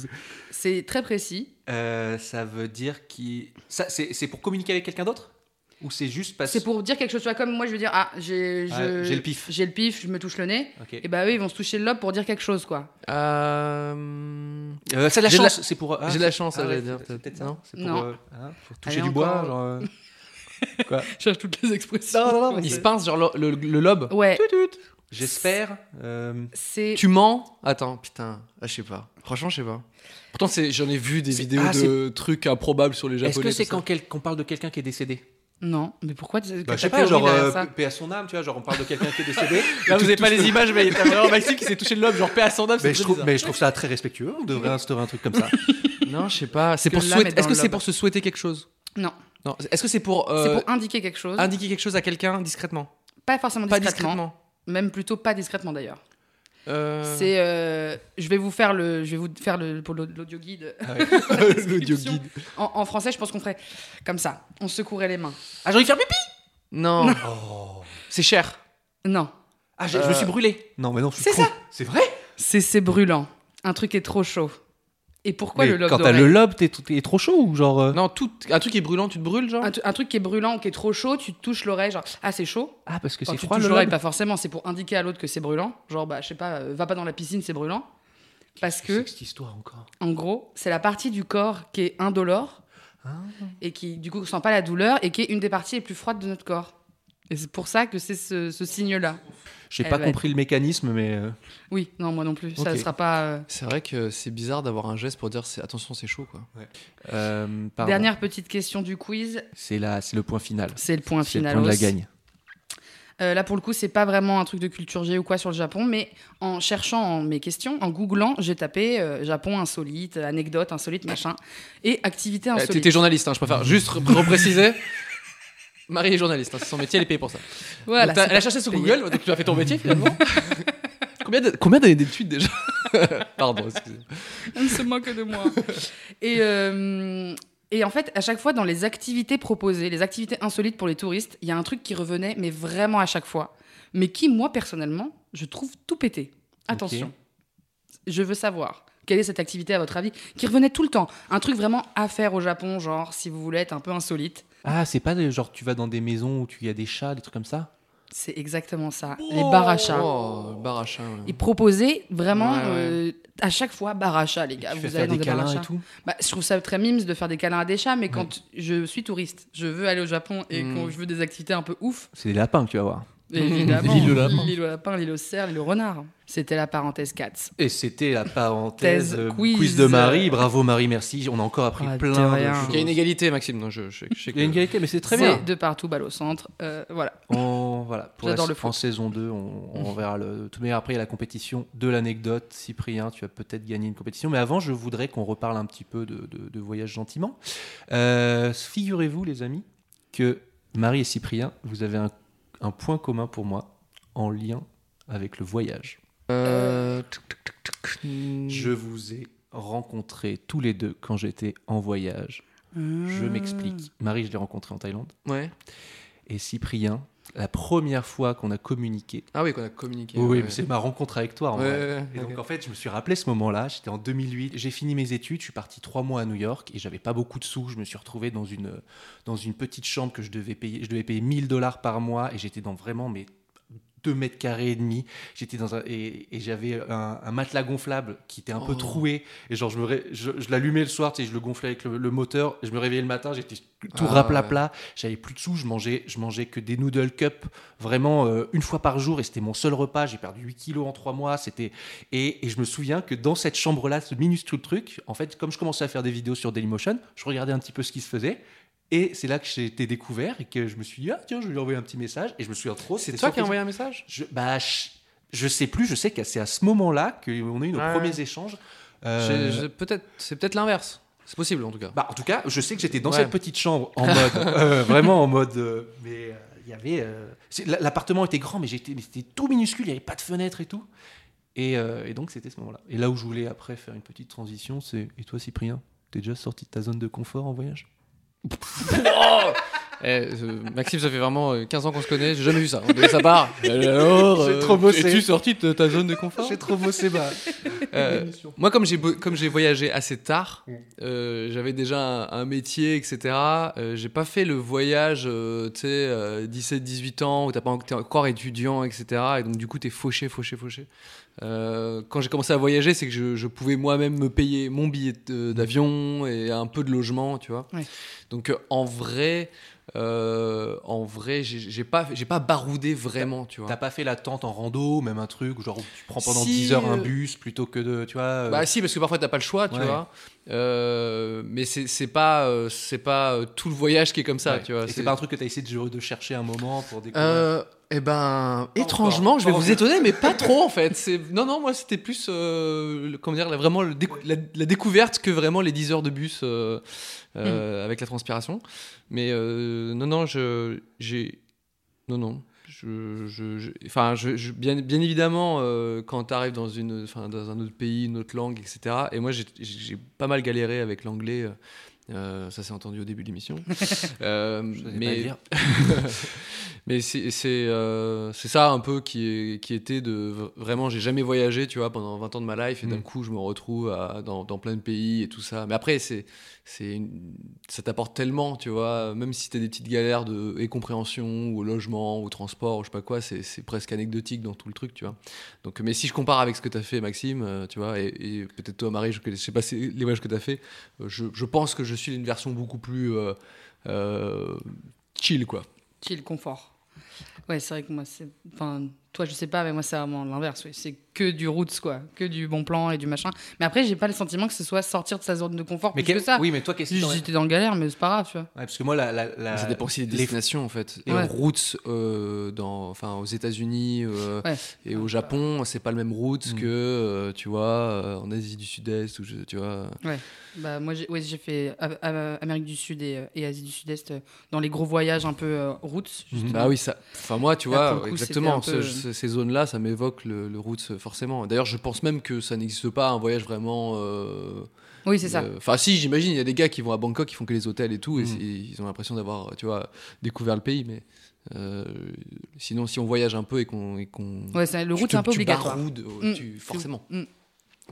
C'est très précis. Euh, Ça veut dire qu'il. Ça, c'est c'est pour communiquer avec quelqu'un d'autre? Ou c'est juste parce C'est pour dire quelque chose. Tu vois, comme moi, je veux dire, ah, j'ai je- Ah, j'ai le pif. J'ai le pif, je me touche le nez. Ok. Et bah eux, ils vont se toucher le lobe pour dire quelque chose, quoi. Euh... Euh, c'est de la J'ai de la- chance, c'est pour. ah, j'ai de la chance, ah j'allais ouais, dire, c'est- peut-être. Ça. Non C'est pour, Non. euh, hein, pour toucher Allez, du bois, encore. genre. euh, Je cherche toutes les expressions. Non, non, non, Ils mais se pincent genre le, le- le lobe. Ouais, J'espère. euh, c'est. Tu mens? Attends, putain, ah, je sais pas. Franchement, je sais pas. Pourtant, j'en ai vu des vidéos ah, de trucs improbables sur les japonais. Est-ce que c'est quand quel- qu'on parle de quelqu'un qui est décédé? Non, mais pourquoi Bah, Je sais pas, genre euh, paix à son âme, tu vois, genre on parle de quelqu'un qui est décédé. Là, vous Tout- avez tout- pas les images, mais t'as vraiment Maxime qui s'est touché le lobe, genre paix à son âme, c'est Mais je, trouve, mais je trouve ça très respectueux, on devrait instaurer un truc comme ça. Non, je sais pas. C'est pour souhaiter. Est-ce que c'est pour se souhaiter quelque chose? Non, Non. Est-ce que c'est pour euh, c'est pour indiquer quelque chose. indiquer quelque chose à quelqu'un discrètement? Pas forcément Pas discrètement. Même plutôt pas discrètement d'ailleurs. Euh, C'est, euh, je vais vous faire le, je vais vous faire le pour l'audio guide. l'audio guide. En, en français, je pense qu'on ferait comme ça. On secouerait les mains. Ah, j'ai envie de faire pipi Non. Oh. C'est cher. Non, Ah, je me suis brûlé. Non, mais non, C'est ça. C'est vrai? C'est c'est brûlant. Un truc est trop chaud. Et pourquoi Mais le lobe Quand t'as le lobe, t'es t'es trop chaud ou genre. euh, Non, tout, un truc qui est brûlant, tu te brûles, genre un, truc qui est brûlant, qui est trop chaud, tu te touches l'oreille, genre ah c'est chaud. Ah, parce que Enfin, c'est tu froid touches le l'oreille, lobe pas forcément, c'est pour indiquer à l'autre que c'est brûlant. Genre bah je sais pas, euh, va pas dans la piscine, c'est brûlant. Parce que C'est cette histoire encore. En gros, c'est la partie du corps qui est indolore Ah. et qui, du coup, ne sent pas la douleur et qui est une des parties les plus froides de notre corps. Et c'est pour ça que c'est ce, ce signe-là. J'ai Elle pas va compris le mécanisme, mais. euh, Oui, non, moi non plus. Ça Ok. sera pas. euh, C'est vrai que c'est bizarre d'avoir un geste pour dire c'est- attention, c'est chaud, quoi. euh, pardon. Dernière petite question du quiz. C'est la- c'est le point final. C'est le point C'est le final. point de la gagne. Euh, là, pour le coup, c'est pas vraiment un truc de culture G ou quoi sur le Japon, mais en cherchant en mes questions, en googlant, j'ai tapé euh, Japon insolite, anecdote insolite, machin, et activité Euh, insolite. T'étais journaliste, hein, je préfère juste re- repréciser. Marie est journaliste, hein, c'est son métier, elle est payée pour ça. Voilà, Donc, elle a cherché sur. Google, donc tu as fait ton métier finalement. combien d'années d'études déjà? Pardon, excusez. On ne se moque de moi. Et, euh, et en fait, à chaque fois, dans les activités proposées, les activités insolites pour les touristes, il y a un truc qui revenait, mais vraiment à chaque fois. Mais qui, moi, personnellement, je trouve tout pété. Attention. Je veux savoir. Quelle est cette activité, à votre avis, qui revenait tout le temps? Un truc vraiment à faire au Japon, genre, si vous voulez être un peu insolite. Ah, c'est pas genre tu vas dans des maisons où tu y a des chats, des trucs comme ça C'est exactement ça. Les bar à chat. Oh, le bar à chat, ouais. Et proposer vraiment Ouais, ouais. euh, à chaque fois bar à chat, les gars. Tu Vous allez faire dans des des câlins et tout Bah, je trouve ça très mimes de faire des câlins à des chats, mais quand je suis touriste, je veux aller au Japon et quand je veux des activités un peu ouf, C'est des lapins que tu vas voir. évidemment. L'île au lapin. L'île au lapin, l'île au cerf, l'île au renard. C'était la parenthèse 4. Et c'était la parenthèse Thèse, euh, quiz. quiz. de Marie. Bravo Marie, merci. On a encore appris Ah, plein de, rien. choses. Il y a une égalité, Maxime. Non, je, je, je sais Il y a une égalité, mais c'est très C'est bien. de partout, balle au centre. Euh, voilà. On- voilà, pour la, J'adore le en foot. saison 2, on, on verra le. De toute manière, après, il y a la compétition de l'anecdote. Cyprien, tu vas peut-être gagner une compétition. Mais avant, je voudrais qu'on reparle un petit peu de, de- de voyage gentiment. Euh, Figurez-vous, les amis, que Marie et Cyprien, vous avez un, un point commun pour moi en lien avec le voyage. Euh. Je vous ai rencontrés tous les deux quand j'étais en voyage. Je m'explique. Marie, je l'ai rencontrée en Thaïlande. Ouais. Et Cyprien, la première fois qu'on a communiqué. Ah oui, qu'on a communiqué. Oui, ouais. c'est ma rencontre avec toi. En Ouais, vrai. ouais, ouais, Et donc en fait, je me suis rappelé ce moment-là. J'étais en 2008. J'ai fini mes études. Je suis parti trois mois à New York et j'avais pas beaucoup de sous. Je me suis retrouvé dans une dans une petite chambre que je devais payer. Je devais payer 1000 dollars par mois et j'étais dans vraiment mes 2 mètres carrés et demi. J'étais dans un et, et j'avais un, un matelas gonflable qui était un peu Oh. troué et genre je me ré- je, je l'allumais le soir, tu sais, je le gonflais avec le, le moteur. Je me réveillais le matin, j'étais tout Ah, raplapla. J'avais plus de sous. Je mangeais je mangeais que des noodle cup vraiment euh, une fois par jour et c'était mon seul repas. J'ai perdu 8 kilos en 3 mois. C'était et, et je me souviens que dans cette chambre-là, ce minuscule truc, en fait, comme je commençais à faire des vidéos sur Dailymotion, je regardais un petit peu ce qui se faisait. Et c'est là que j'ai été découvert et que je me suis dit, ah tiens, je vais lui envoyer un petit message. Et je me souviens trop. C'est toi qui as envoyé un message? Je, bah, je, je sais plus, je sais que c'est à ce moment-là qu'on a eu nos Ouais. premiers échanges. Euh, peut-être, C'est peut-être l'inverse. C'est possible en tout cas. bah, en tout cas, je sais que j'étais dans Ouais. cette petite chambre en mode, euh, vraiment en mode, euh, mais il y avait, l'appartement était grand, mais j'étais, c'était tout minuscule, il n'y avait pas de fenêtre et tout. Et, et donc c'était ce moment-là. Et là où je voulais après faire une petite transition, c'est, et toi Cyprien, t'es déjà sorti de ta zone de confort en voyage? Eh, euh, Maxime, ça fait vraiment euh, 15 ans qu'on se connaît, j'ai jamais vu ça. De sa part. Alors, J'ai euh, trop bossé. Es-tu sorti de ta zone de confort? J'ai trop bossé ma. Euh, moi, comme j'ai bo- comme j'ai voyagé assez tard, Mm. euh, j'avais déjà un, un métier, etc. Euh, j'ai pas fait le voyage, euh, tu sais, euh, 17-18 ans où t'as pas t'es encore étudiant, etc. Et donc du coup, t'es fauché, fauché, fauché. Quand j'ai commencé à voyager, c'est que je, je pouvais moi-même me payer mon billet d'avion et un peu de logement, tu vois. Ouais. Donc en vrai, euh, en vrai, j'ai pas, j'ai pas baroudé vraiment, tu vois. T'as pas fait la tente en rando, même un truc, genre où tu prends pendant Si, 10 heures un bus plutôt que de, tu vois. euh, Bah si, parce que parfois t'as pas le choix, tu Ouais. vois. Euh, mais c'est pas, c'est pas tout le voyage qui est comme ça, ouais. tu vois. Et c'est pas un truc que t'as essayé de, de chercher un moment pour découvrir? Eh ben, étrangement, encore, je vais vous étonner, mais pas trop en fait. C'est non, non, moi c'était plus, euh, le- comment dire, la- vraiment le décou- la, la découverte que vraiment les 10 heures de bus euh, euh, avec la transpiration. Mais non, non, je, j'ai, non, non. Je, je- je- enfin, je, bien, bien évidemment, quand tu arrives dans, une, enfin, dans un autre pays, une autre langue, etc. Et moi, j'ai, j'ai pas mal galéré avec l'anglais. Euh, ça s'est entendu au début de l'émission. Euh, mais mais c'est euh, ça un peu qui, est- qui était de vraiment j'ai jamais voyagé tu vois pendant 20 ans de ma life et d'un Mm. coup je me retrouve à- dans, dans plein de pays et tout ça mais après c'est c'est ça t'apporte tellement tu vois même si t'as des petites galères de et compréhension ou au logement ou au transport ou je sais pas quoi c'est presque anecdotique dans tout le truc tu vois donc mais si je compare avec ce que t'as fait Maxime euh, tu vois et, peut-être toi Marie je, sais pas les voyages que t'as fait euh, je, je pense que je suis une version beaucoup plus euh, chill quoi Chill, confort. Ouais, c'est vrai que moi, c'est. Enfin, toi, je sais pas, mais moi, c'est vraiment l'inverse. oui. C'est que du roots, quoi. Que du bon plan et du machin. Mais après, j'ai pas le sentiment que ce soit sortir de sa zone de confort. Mais plus que ça. Oui, mais toi, qu'est-ce que J'étais dans le galère, mais c'est pas grave, tu vois. Ouais, parce que moi, la, la, la- ça dépend aussi des les- destinations en fait. Les Ouais. routes euh, dans, enfin, aux États-Unis euh, Ouais. et au Japon, c'est pas le même route Mm. que euh, tu vois euh, en Asie du Sud-Est ou je- tu vois. Bah, moi, j'ai ouais, j'ai fait Amérique du Sud et, et Asie du Sud-Est dans les gros voyages un peu euh, routes. justement. Bah oui, ça. Enfin moi, tu vois, coup, exactement. peu- ce- ce- ces zones-là, ça m'évoque le, le roots forcément. D'ailleurs, je pense même que ça n'existe pas un voyage vraiment. euh, Oui, c'est ça. euh, Enfin, si, j'imagine, il y a des gars qui vont à Bangkok, qui font que les hôtels et tout, et Mm. ils ont l'impression d'avoir, tu vois, découvert le pays. Mais euh, sinon, si on voyage un peu et qu'on. et qu'on- Ouais, le route, te- c'est un peu tu obligatoire. baroudes, euh, Mm. tu- forcément. Mm.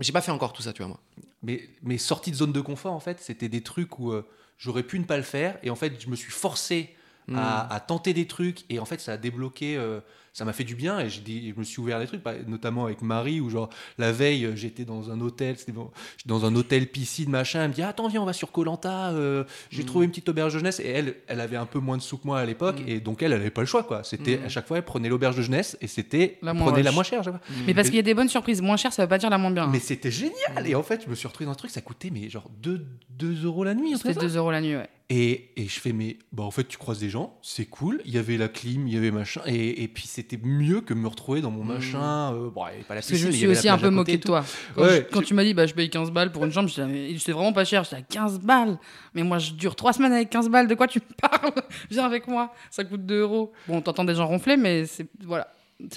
J'ai pas fait encore tout ça, tu vois, moi. Mais mes sorties de zone de confort, en fait, c'était des trucs où euh, j'aurais pu ne pas le faire. Et en fait, je me suis forcé Mm. à, à tenter des trucs. Et en fait, ça a débloqué. euh, ça m'a fait du bien. Et je me suis ouvert des trucs, bah, notamment avec Marie, où genre, la veille, euh, j'étais dans un hôtel. C'était bon, dans un hôtel piscine, machin. Elle me dit Attends, viens, on va sur Colanta. j'ai Mm. trouvé une petite auberge de jeunesse. Et elle, elle avait un peu moins de sous que moi à l'époque. Mm. Et donc, elle, elle avait pas le choix, quoi. C'était Mm. à chaque fois, elle prenait l'auberge de jeunesse. Et c'était. La moins la moins chère, à. Mais parce qu'il y a des bonnes surprises. Moins cher, ça veut pas dire la moins bien. Mais c'était génial. Et en fait, je me suis retrouvé dans un truc, ça coûtait mais genre 2, 2 euros la nuit. C'était comme ça. 2 euros la nuit, ouais. Et, et je fais, mais bah, en fait, tu croises des gens, c'est cool. Il y avait la clim, il y avait machin. Et, et puis, c'était mieux que me retrouver dans mon machin. euh, bon, pas la je me suis aussi un peu moqué de toi. Quand, Ouais, je- quand tu- tu m'as dit, bah, je paye 15 balles pour une chambre, c'est vraiment pas cher. J'étais à 15 balles. Mais moi, je dure 3 semaines avec 15 balles. De quoi tu me parles Viens avec moi. Ça coûte 2 euros. Bon, t'entends des gens ronfler, mais c'est. Voilà.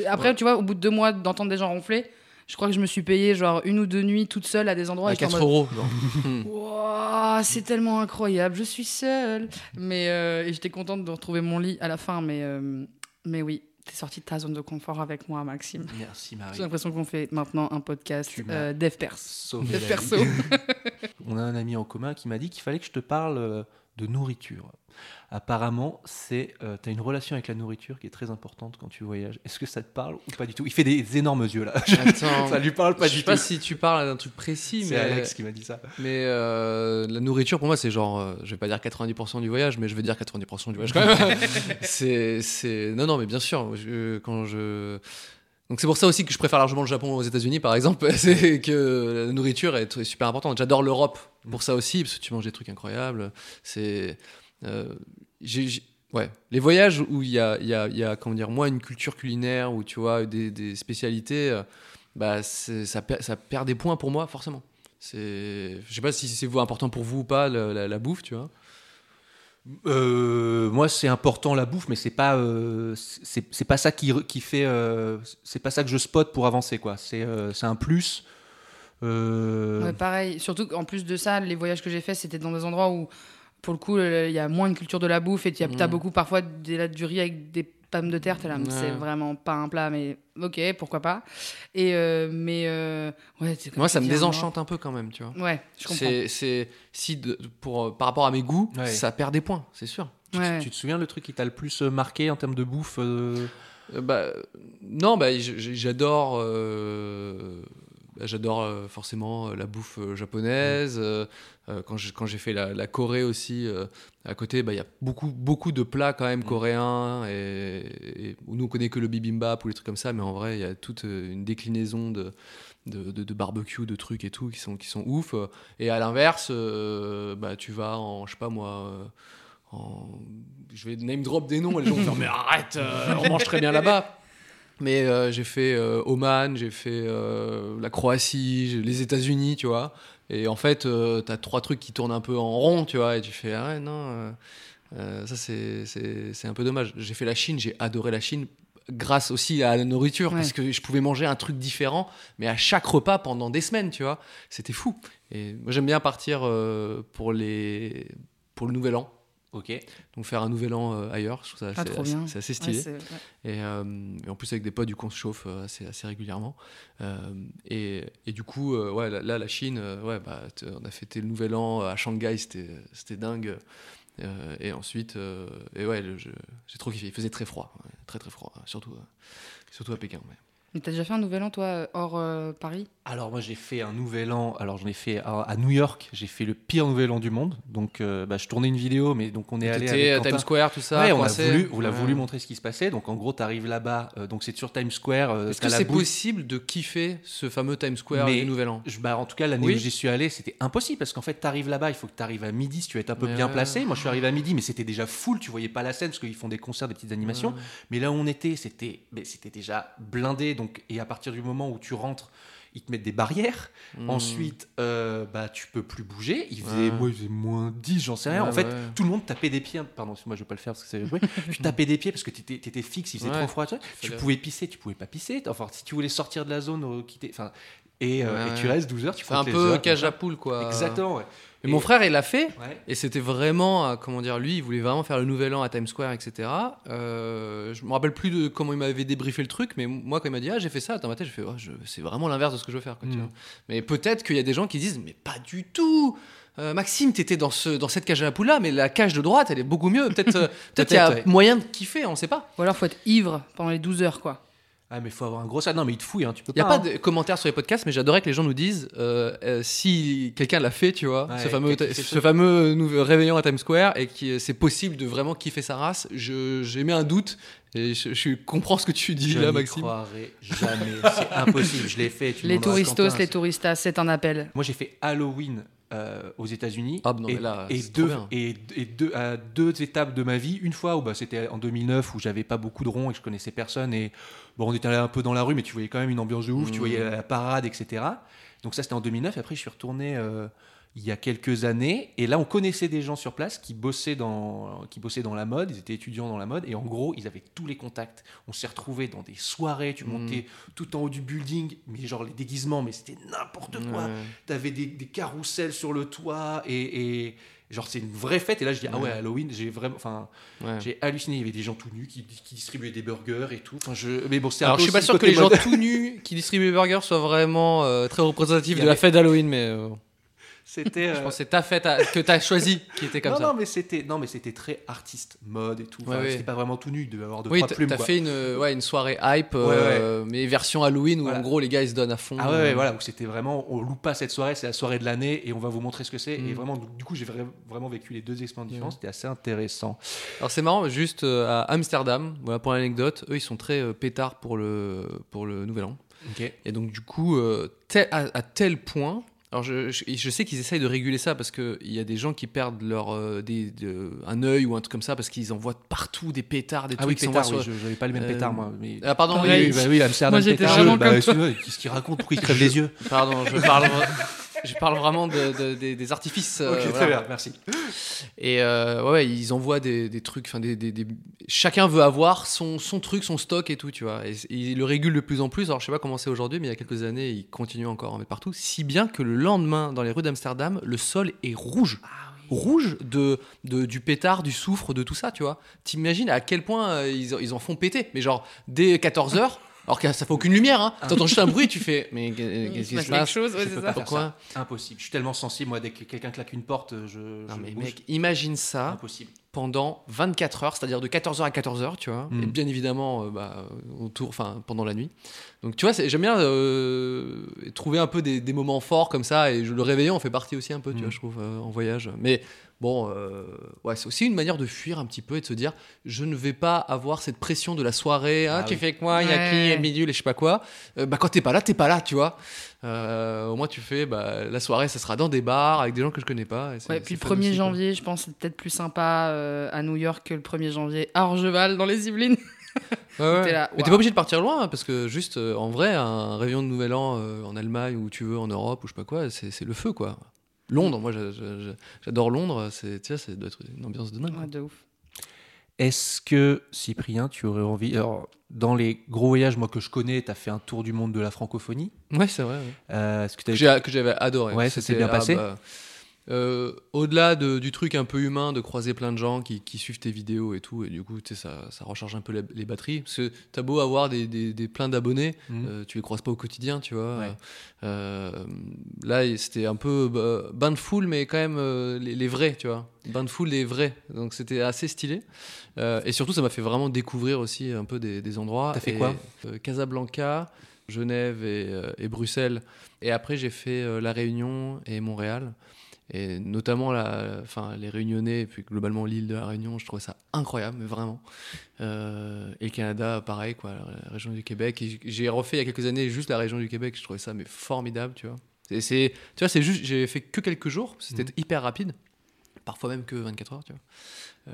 Après, Ouais. tu vois, au bout de deux mois d'entendre des gens ronfler, je crois que je me suis payé genre une ou deux nuits toute seule à des endroits. À et j'étais en 4 mode, euros. c'est tellement incroyable, je suis seule. Mais euh, et j'étais contente de retrouver mon lit à la fin, mais euh, mais oui, t'es sorti de ta zone de confort avec moi, Maxime. Merci Marie. J'ai l'impression qu'on fait maintenant un podcast euh, dev perso. On a un ami en commun qui m'a dit qu'il fallait que je te parle euh, de nourriture. Apparemment, c'est euh, tu as une relation avec la nourriture qui est très importante quand tu voyages. Est-ce que ça te parle ou pas du tout? Il fait des énormes yeux là. Attends. ça lui parle pas je du sais pas tout. si tu parles d'un truc précis, C'est mais. Alex qui m'a dit ça. Mais euh, la nourriture, pour moi, c'est genre, euh, je vais pas dire 90% du voyage, mais je vais dire 90% du voyage quand même. c'est, c'est, non, non, mais bien sûr, je- quand je. Donc c'est pour ça aussi que je préfère largement le Japon aux États-Unis, par exemple, c'est que la nourriture est super importante. J'adore l'Europe pour ça aussi, parce que tu manges des trucs incroyables. C'est, euh, ouais, les voyages où il y a, y a, comment dire, moi, une culture culinaire où tu vois des, spécialités, euh, bah, ça, perd, des points pour moi, forcément. Je sais pas si c'est important pour vous ou pas la- la bouffe, tu vois. Euh, moi, c'est important la bouffe, mais c'est pas euh, c'est pas ça qui, fait euh, c'est pas ça que je spot pour avancer quoi. C'est un plus. Ouais, pareil. Surtout qu'en plus de ça, les voyages que j'ai faits, c'était dans des endroits où, pour le coup, il y a moins une culture de la bouffe et tu as Mm. beaucoup parfois des, du riz avec des pommes de terre. T'es là, mais c'est vraiment pas un plat, mais ok, pourquoi pas. Et euh, mais euh, ouais, Moi, ça me un désenchante un peu quand même, tu vois. Ouais, je comprends. C'est, si de- pour euh, par rapport à mes goûts, Ouais. ça perd des points, c'est sûr. tu, Ouais. tu te souviens le truc qui t'a le plus marqué en termes de bouffe euh, Euh, bah, non, bah, j'adore. euh, bah, j'adore euh, forcément la bouffe euh, japonaise. Euh, quand j'ai fait la, la Corée aussi, euh, à côté, bah, il y a beaucoup, beaucoup de plats quand même Mm. coréens. Et, nous on connaît que le bibimbap ou les trucs comme ça, mais en vrai, il y a toute euh, une déclinaison de, de, de- de barbecue, de trucs et tout qui sont, qui sont ouf. Et à l'inverse, euh, bah, tu vas en, je sais pas moi. en- Je vais name drop des noms et les gens vont faire mais arrête, euh, on mange très bien là-bas. Mais euh, j'ai fait Oman, j'ai fait la Croatie, les États-Unis, tu vois. Et en fait, euh, t'as trois trucs qui tournent un peu en rond, tu vois. Et tu fais ah ouais, non, euh, euh, ça c'est- un peu dommage. J'ai fait la Chine, j'ai adoré la Chine grâce aussi à la nourriture Ouais. parce que je pouvais manger un truc différent mais à chaque repas pendant des semaines tu vois c'était fou et moi j'aime bien partir euh, pour les pour le nouvel an Ok. donc faire un nouvel an euh, ailleurs, je trouve ça Ah, assez, assez- stylé. c'est- ouais. et, euh, et en plus avec des potes, du coup on se chauffe euh, assez, assez régulièrement. Euh, et, et du coup, euh, ouais, là, là, la Chine, euh, ouais, bah, on a fêté le nouvel an à Shanghai, c'était c'était dingue. Euh, et ensuite, euh, et ouais, j'ai trop kiffé. Il faisait très froid, ouais, très très froid, surtout, euh, surtout à Pékin. ouais. Mais t'as déjà fait un nouvel an, toi, hors euh, Paris? Alors moi j'ai fait un nouvel an. Alors j'en ai fait à, à New York. J'ai fait le pire nouvel an du monde. Donc euh, bah, je tournais une vidéo, mais donc on est allé à. Times Square, tout ça. Ouais, on a voulu, on a Ouais. voulu montrer ce qui se passait. Donc en gros, tu arrives là-bas. euh, donc c'est sur Times Square. euh, Est-ce que c'est possible de kiffer ce fameux Times Square Mais- du Nouvel An? Je- bah, en tout cas, l'année Oui. où j'y suis allé, c'était impossible parce qu'en fait, tu arrives là-bas, il faut que tu arrives à midi si tu veux être un peu Mais bien placé. Moi, je suis arrivé à midi, mais c'était déjà full. Tu voyais pas la scène parce qu'ils font des concerts, des petites animations. Mais là où on était, c'était déjà blindé. Donc, et à partir du moment où tu rentres, ils te mettent des barrières. Hmm. Ensuite, euh, bah, tu peux plus bouger. Il faisait, Ouais. moi, il faisait moins 10, j'en sais rien. Ouais, en fait, ouais. tout le monde tapait des pieds. Pardon, moi, je vais pas le faire parce que c'est tu tapais des pieds parce que tu étais, fixe, il faisait trop froid. Tu, pouvais pisser, tu pouvais pas pisser. Enfin, si tu voulais sortir de la zone, euh, quitter. Enfin, et, euh, Ouais, et tu restes 12 heures, tu C'est un les peu heures, cage à poule, quoi. Exactement, ouais. Et Et- mon frère, il l'a fait. Ouais. Et c'était vraiment, euh, comment dire, lui, il voulait vraiment faire le nouvel an à Times Square, etc. Euh, je me rappelle plus de comment il m'avait débriefé le truc, mais moi, quand il m'a dit, ah, j'ai fait ça, dans ma tête, j'ai fait, Oh, je- c'est vraiment l'inverse de ce que je veux faire. Quoi, tu Mm. vois. Mais peut-être qu'il y a des gens qui disent, mais pas du tout. Euh, Maxime, t'étais dans, ce, dans cette cage à la poule là, mais la cage de droite, elle est beaucoup mieux. Peut-être peut-être qu'il y a moyen de kiffer, on sait pas. Ou alors faut être ivre pendant les 12 heures, quoi. Ah, mais faut avoir un gros sac. Non, mais il te fouille, hein, tu peux Il n'y a pas. pas hein. de commentaires sur les podcasts, mais j'adorais que les gens nous disent euh, euh, si quelqu'un l'a fait, tu vois, Ouais, ce fameux, ce fameux nouveau réveillon à Times Square, et que c'est possible de vraiment kiffer sa race. Je- J'ai mis un doute, et je, je comprends ce que tu dis Je là, n'y Maxime. croirais jamais. C'est impossible. Je l'ai fait. tu Les touristos, les touristas, c'est un appel. Moi, j'ai fait Halloween euh, aux États-Unis. Ah, et, mais là, et deux, et, et deux, à deux étapes de ma vie. Une fois où bah, c'était en 2009 où j'avais pas beaucoup de ronds et que je connaissais personne. Et bon, on était allé un peu dans la rue, mais tu voyais quand même une ambiance de ouf. Tu Mmh. voyais la parade, etc. Donc ça, c'était en 2009. Après, je suis retourné euh, il y a quelques années. Et là, on connaissait des gens sur place qui bossaient dans, qui bossaient dans la mode. Ils étaient étudiants dans la mode. Et en gros, ils avaient tous les contacts. On s'est retrouvés dans des soirées. Tu Mmh. montais tout en haut du building. Mais genre les déguisements, mais c'était n'importe quoi Ouais. t'avais des, des carousels sur le toit et, et genre c'est une vraie fête et là je dis ah ouais. Halloween j'ai vraiment enfin Ouais. j'ai halluciné il y avait des gens tout nus qui, qui distribuaient des burgers et tout enfin je mais bon c'est Alors je suis pas sûr que les gens tout nus qui distribuent les burgers soient vraiment euh, très représentatifs de la fête d'Halloween, mais euh, c'était je euh, pense que c'est ta fête à- que t'as choisi qui était comme non, ça. non mais c'était non mais c'était très artiste mode et tout Enfin, Ouais, ouais. c'était pas vraiment tout nu il devait avoir deux Oui, trois t'as plumes t'as quoi. fait une, ouais, une soirée hype, euh, mais version Halloween où Voilà. en gros les gars ils se donnent à fond. Ah ouais, euh, voilà, où c'était vraiment, on loupe pas cette soirée, c'est la soirée de l'année et on va vous montrer ce que c'est. Et Mm. vraiment, du coup, j'ai vra- vraiment vécu les deux expériences différentes, c'était assez intéressant. Alors c'est marrant, juste euh, à Amsterdam, voilà pour l'anecdote, eux ils sont très euh, pétards pour le, pour le Nouvel An. Et donc du coup, euh, tel- à, à tel point, alors je, je, je sais qu'ils essayent de réguler ça parce qu'il y a des gens qui perdent leur, euh, des, de- un œil ou un truc comme ça parce qu'ils envoient partout des pétards, des Ah oui, trucs qui s'envoient pétard, sur- oui, je n'avais pas le même Euh, pétard, moi. Mais... Ah pardon, Pareil. oui, Oui, bah oui, Amsterdam, Moi, j'étais pétard. vraiment bah, Qu'est-ce qu'il raconte Pourquoi il se crève les yeux pardon, je parle, je parle vraiment de, de- des, des artifices. euh, Ok, voilà. très bien, merci. Et euh, ouais, ouais, ils envoient des, des trucs, enfin des, des- des- chacun veut avoir son, son truc, son stock et tout, tu vois. Et, et ils le régulent de plus en plus. Alors je sais pas comment c'est aujourd'hui, mais il y a quelques années, ils continuent encore à en mettre partout. Si bien que le lendemain, dans les rues d'Amsterdam, le sol est rouge. Rouge de, de- du pétard, du soufre, de tout ça, tu vois. T'imagines à quel point euh, ils, ils en font péter. Mais genre, dès 14h, alors que ça fait aucune lumière, hein. T'entends juste un bruit, tu fais, mais qu'est-ce qui se passe chose, ouais, Je peux pas Pourquoi. Impossible. Je suis tellement sensible, moi, dès que quelqu'un claque une porte, je. Non je mais bouge. mec, imagine ça Impossible. pendant 24 heures, c'est-à-dire de 14h à 14h, tu vois, Mm. et bien évidemment euh, bah, autour, enfin pendant la nuit. Donc tu vois, j'aime bien euh, trouver un peu des, des moments forts comme ça, et je, le réveillon en fait partie aussi un peu, tu Mm. vois, je trouve, euh, en voyage. Mais bon, euh, ouais, c'est aussi une manière de fuir un petit peu et de se dire, je ne vais pas avoir cette pression de la soirée, ah, Ah tu oui. fais que moi, il y a qui, il y a bidule et je sais pas quoi. Euh, bah quand t'es pas là, t'es pas là, tu vois. Euh, au moins tu fais, bah, la soirée, ça sera dans des bars avec des gens que je connais pas. et Ouais, puis le fun 1er aussi, quoi. janvier, je pense que c'est peut-être plus sympa euh, à New York que le 1er janvier à Orgeval dans les Yvelines. Ouais, ouais. Là, Mais t'es pas obligé de partir loin, hein, parce que juste euh, en vrai, un réveillon de Nouvel An euh, en Allemagne ou tu veux en Europe ou je sais pas quoi, c'est c'est le feu quoi. Londres, moi j'a- j'a- j'adore Londres, c'est tu ça doit être une ambiance de dingue. Ouais, de ouf. Est-ce que, Cyprien, tu aurais envie. Alors, dans les gros voyages, moi, que je connais, tu as fait un tour du monde de la francophonie? Ouais, c'est vrai. ouais. Euh, Est-ce que Que j'avais adoré. Ouais, ça s'est C'était- bien ah, passé? bah, euh, Au-delà de- du truc un peu humain de croiser plein de gens qui, qui suivent tes vidéos et tout, et du coup, tu sais, ça, ça recharge un peu les, les batteries. Parce que t'as beau avoir des, des, des plein d'abonnés, Mhm. euh, tu les croises pas au quotidien, tu vois. Ouais. Euh, là, c'était un peu bah, bain de foule, mais quand même les, les vrais, tu vois. Bain de foule, les vrais. Donc c'était assez stylé. Et surtout, ça m'a fait vraiment découvrir aussi un peu des, des endroits. T'as fait Et, quoi Casablanca, Genève et, et Bruxelles. Et après, j'ai fait La Réunion et Montréal. Et notamment la, enfin, les Réunionnais, et puis globalement l'île de la Réunion, je trouvais ça incroyable, mais vraiment. Euh, et le Canada, pareil, quoi, la région du Québec. J'ai refait il y a quelques années juste la région du Québec, je trouvais ça mais formidable, tu vois. C'est, tu vois, c'est juste, j'ai fait que quelques jours, c'était Mhm. hyper rapide, parfois même que 24 heures, tu vois.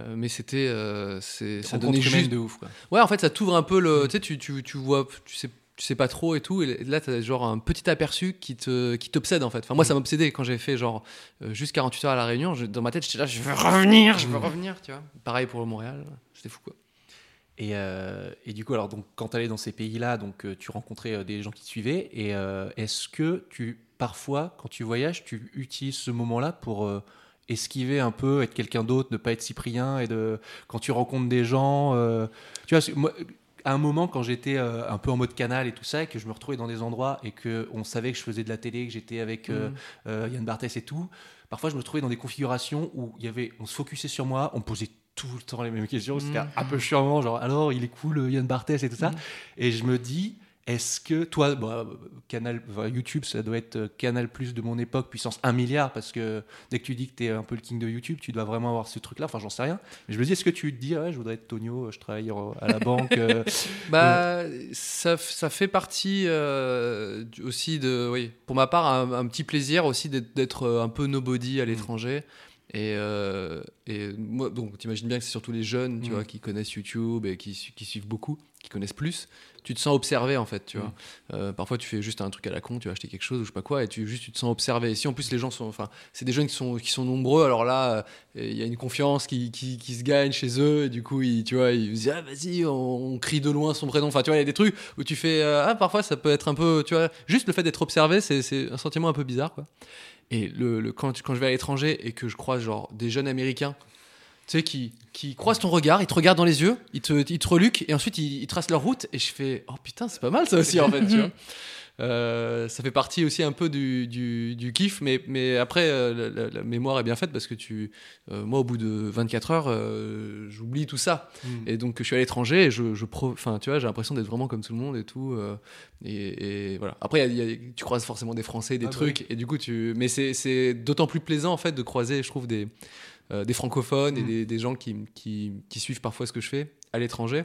Euh, mais c'était, euh, ça donnait juste de ouf, quoi. Ouais, en fait, ça t'ouvre un peu le. Tu sais, tu, tu, tu vois, tu sais, tu sais pas trop et tout. Et là, t'as genre un petit aperçu qui te qui t'obsède en fait. Enfin, moi, ça m'obsédait quand j'ai fait genre euh, juste 48 heures à la Réunion. je- dans ma tête, j'étais là, je veux revenir, je veux revenir, tu vois. Pareil pour Montréal, c'était fou quoi. Et, euh, et du coup, alors, donc, quand tu allais dans ces pays-là, donc, euh, tu rencontrais euh, des gens qui te suivaient. Et euh, est-ce que tu, parfois, quand tu voyages, tu utilises ce moment-là pour esquiver un peu, être quelqu'un d'autre, ne pas être Cyprien et de, quand tu rencontres des gens, euh, tu vois, moi, à un moment, quand j'étais euh, un peu en mode canal et tout ça, et que je me retrouvais dans des endroits et que on savait que je faisais de la télé, que j'étais avec euh, euh, Yann Barthès et tout, parfois je me trouvais dans des configurations où il y avait, on se focusait sur moi, on me posait tout le temps les mêmes questions, c'était Mhm. un peu chiant, genre alors il est cool euh, Yann Barthès et tout ça, Mhm. et je me dis, est-ce que toi, bah, canal, YouTube, ça doit être euh, Canal Plus de mon époque, puissance 1 milliard, parce que dès que tu dis que tu es un peu le king de YouTube, tu dois vraiment avoir ce truc-là, enfin j'en sais rien, mais je me dis, est-ce que tu te dis, ah je voudrais être Tonio, je travaille euh, à la banque, euh, Bah, ça, ça fait partie euh, aussi de, oui, pour ma part, un, un petit plaisir aussi d'être- euh, un peu nobody à l'étranger. Et, euh, et moi, donc, t'imagines bien que c'est surtout les jeunes, tu Mm. vois, qui connaissent YouTube et qui suivent beaucoup, qui connaissent plus. Tu te sens observé en fait, tu Mm. vois. Euh, parfois, tu fais juste un truc à la con, tu vas acheter quelque chose ou je sais pas quoi, et tu juste tu te sens observé. Et si en plus les gens sont, enfin, c'est des jeunes qui sont qui sont nombreux, alors là, euh, il y a une confiance qui, qui, qui se gagne chez eux, et du coup, ils, tu vois, ils se disent ah vas-y, on, on crie de loin son prénom. Enfin, tu vois, il y a des trucs où tu fais euh, ah parfois ça peut être un peu, tu vois, juste le fait d'être observé, c'est un sentiment un peu bizarre, quoi. Et le, le- quand, quand je vais à l'étranger et que je croise genre des jeunes américains, sais, qui, qui croisent ton regard, ils te regardent dans les yeux, ils te, ils te reluquent et ensuite ils, ils tracent leur route. Et je fais, oh putain, c'est pas mal ça aussi en fait, tu vois. Euh, ça fait partie aussi un peu du, du, du kiff, mais, mais après, euh, la, mémoire est bien faite parce que tu, euh, moi, au bout de 24 heures, euh, j'oublie tout ça. Et donc, je suis à l'étranger et je, je enfin, tu vois, j'ai l'impression d'être vraiment comme tout le monde et tout. euh, et, et voilà. Après, il y a- il y a- tu croises forcément des Français, des Ah bah trucs, et du coup, tu. Mais c'est- c'est d'autant plus plaisant en fait de croiser, je trouve, des, euh, des francophones et Mm. des, des gens qui, qui, qui suivent parfois ce que je fais à l'étranger.